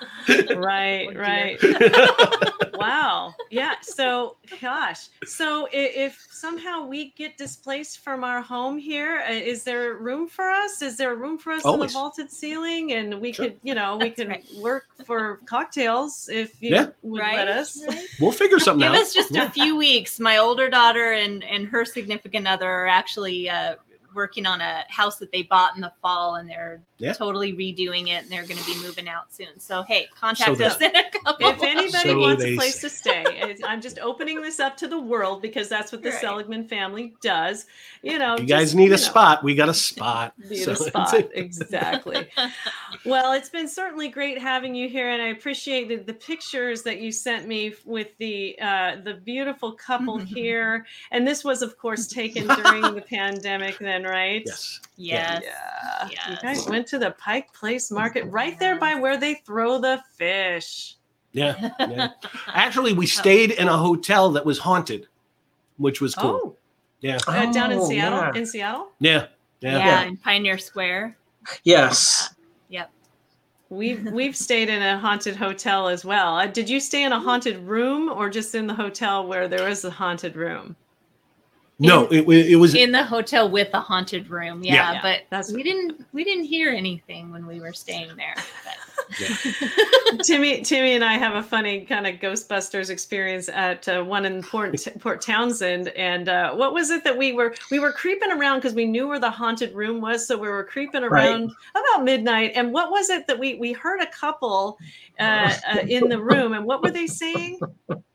right, oh, right. wow. Yeah. So, gosh. So, if, if, somehow we get displaced from our home here, uh, is there room for us? Is there room for us Always. on the vaulted ceiling? And we sure. could, you know, we can right. work for cocktails if you yeah. would right. let us.
Right. We'll figure something
Give
out.
Give us just yeah. a few weeks. My older daughter and and her significant other are actually uh, working on a house that they bought in the fall and they're yeah. totally redoing it and they're going to be moving out soon. So hey, contact so us in a couple.
If anybody so wants a place say. to stay, I'm just opening this up to the world because that's what the right. Seligman family does. You know,
you guys need a know, spot. We got a spot.
Need so a spot exactly. well, it's been certainly great having you here, and I appreciated the pictures that you sent me with the uh, the beautiful couple here. And this was, of course, taken during the pandemic. Then, right?
Yes.
Yes.
Yeah. Yes. You guys went to the Pike Place Market right there by where they throw the fish.
Yeah. yeah. Actually, we stayed in a hotel that was haunted, which was cool. Oh. Yeah.
Uh, down in oh, Seattle. Yeah. In Seattle.
Yeah.
Yeah. Yeah. In Pioneer Square.
Yes.
Yep.
We've we've stayed in a haunted hotel as well. Uh, did you stay in a haunted room or just in the hotel where there was a haunted room?
No, it, it was
in the hotel with a haunted room. Yeah, yeah. but That's, we didn't we didn't hear anything when we were staying there.
Yeah. Timmy, Timmy, and I have a funny kind of Ghostbusters experience at uh, one in Port, Port Townsend. And uh, what was it that we were we were creeping around because we knew where the haunted room was, so we were creeping around right. about midnight. And what was it that we we heard a couple uh, uh in the room, and what were they saying?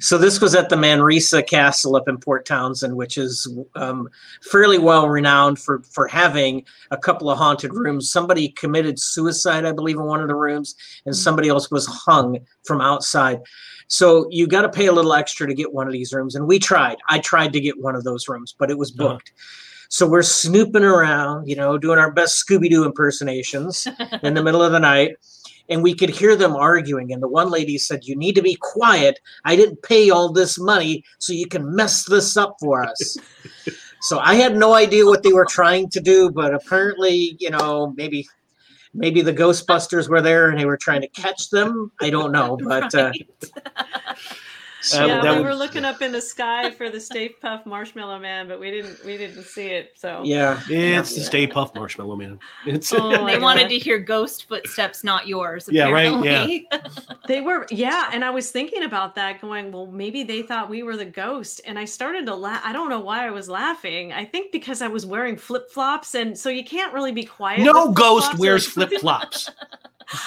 so this was at the Manresa Castle up in Port Townsend, which is um, fairly well renowned for for having a couple of haunted rooms. Somebody committed suicide, I believe, in one of the rooms, and somebody else was hung from outside. So you got to pay a little extra to get one of these rooms, and we tried. I tried to get one of those rooms, but it was uh-huh. booked. Uh-huh. So we're snooping around, you know, doing our best Scooby Doo impersonations in the middle of the night and we could hear them arguing. And the one lady said, You need to be quiet. I didn't pay all this money so you can mess this up for us. so I had no idea what they were trying to do, but apparently, you know, maybe maybe the Ghostbusters were there and they were trying to catch them. I don't know, but uh,
So yeah, we were looking up in the sky for the Stay Puft Marshmallow Man, but we didn't we didn't see it. So
yeah,
it's the Stay Puft Marshmallow Man. It's
oh, they wanted to hear ghost footsteps, not yours.
Apparently. Yeah, right.
Yeah, they were. Yeah, and I was thinking about that, going, well, maybe they thought we were the ghost, and I started to laugh. I don't know why I was laughing. I think because I was wearing flip flops, and so you can't really be quiet.
No ghost wears flip flops.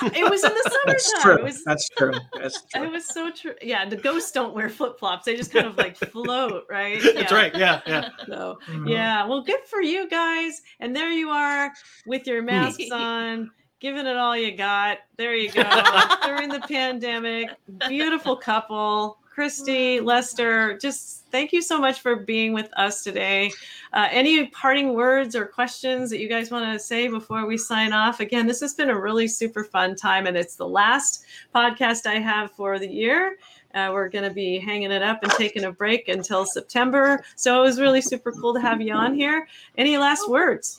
It was in the summertime.
That's true.
It was,
That's true. That's true.
It was so true. Yeah, the ghosts don't wear flip flops. They just kind of like float, right?
That's right. Yeah, yeah.
So mm-hmm. yeah, well, good for you guys. And there you are with your masks on. Giving it all you got. There you go. During the pandemic, beautiful couple. Christy, Lester, just thank you so much for being with us today. Uh, any parting words or questions that you guys want to say before we sign off? Again, this has been a really super fun time, and it's the last podcast I have for the year. Uh, we're going to be hanging it up and taking a break until September. So it was really super cool to have you on here. Any last words?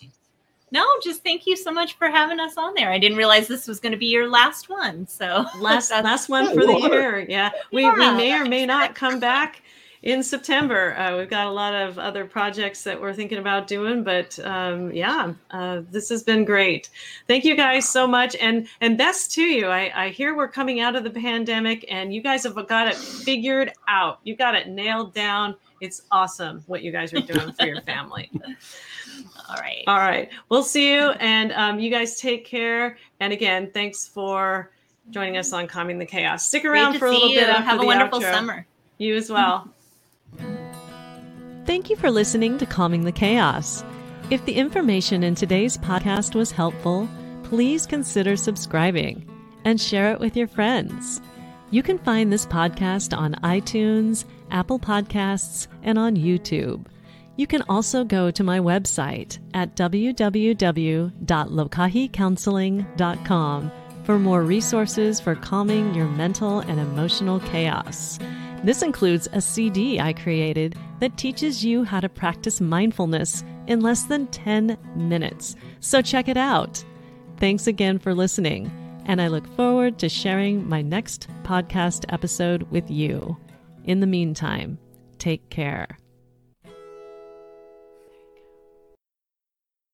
No, just thank you so much for having us on there. I didn't realize this was going to be your last one. So
last last one for the year. Yeah, we yeah. we may or may not come back in September. Uh, we've got a lot of other projects that we're thinking about doing, but um, yeah, uh, this has been great. Thank you guys so much, and and best to you. I, I hear we're coming out of the pandemic, and you guys have got it figured out. You got it nailed down. It's awesome what you guys are doing for your family.
All right.
All right. We'll see you. And um, you guys take care. And again, thanks for joining us on Calming the Chaos. Stick around for a little
you.
bit.
Have a wonderful
outro.
summer.
You as well.
Thank you for listening to Calming the Chaos. If the information in today's podcast was helpful, please consider subscribing and share it with your friends. You can find this podcast on iTunes, Apple Podcasts, and on YouTube. You can also go to my website at www.lokahicounseling.com for more resources for calming your mental and emotional chaos. This includes a CD I created that teaches you how to practice mindfulness in less than 10 minutes. So check it out. Thanks again for listening, and I look forward to sharing my next podcast episode with you. In the meantime, take care.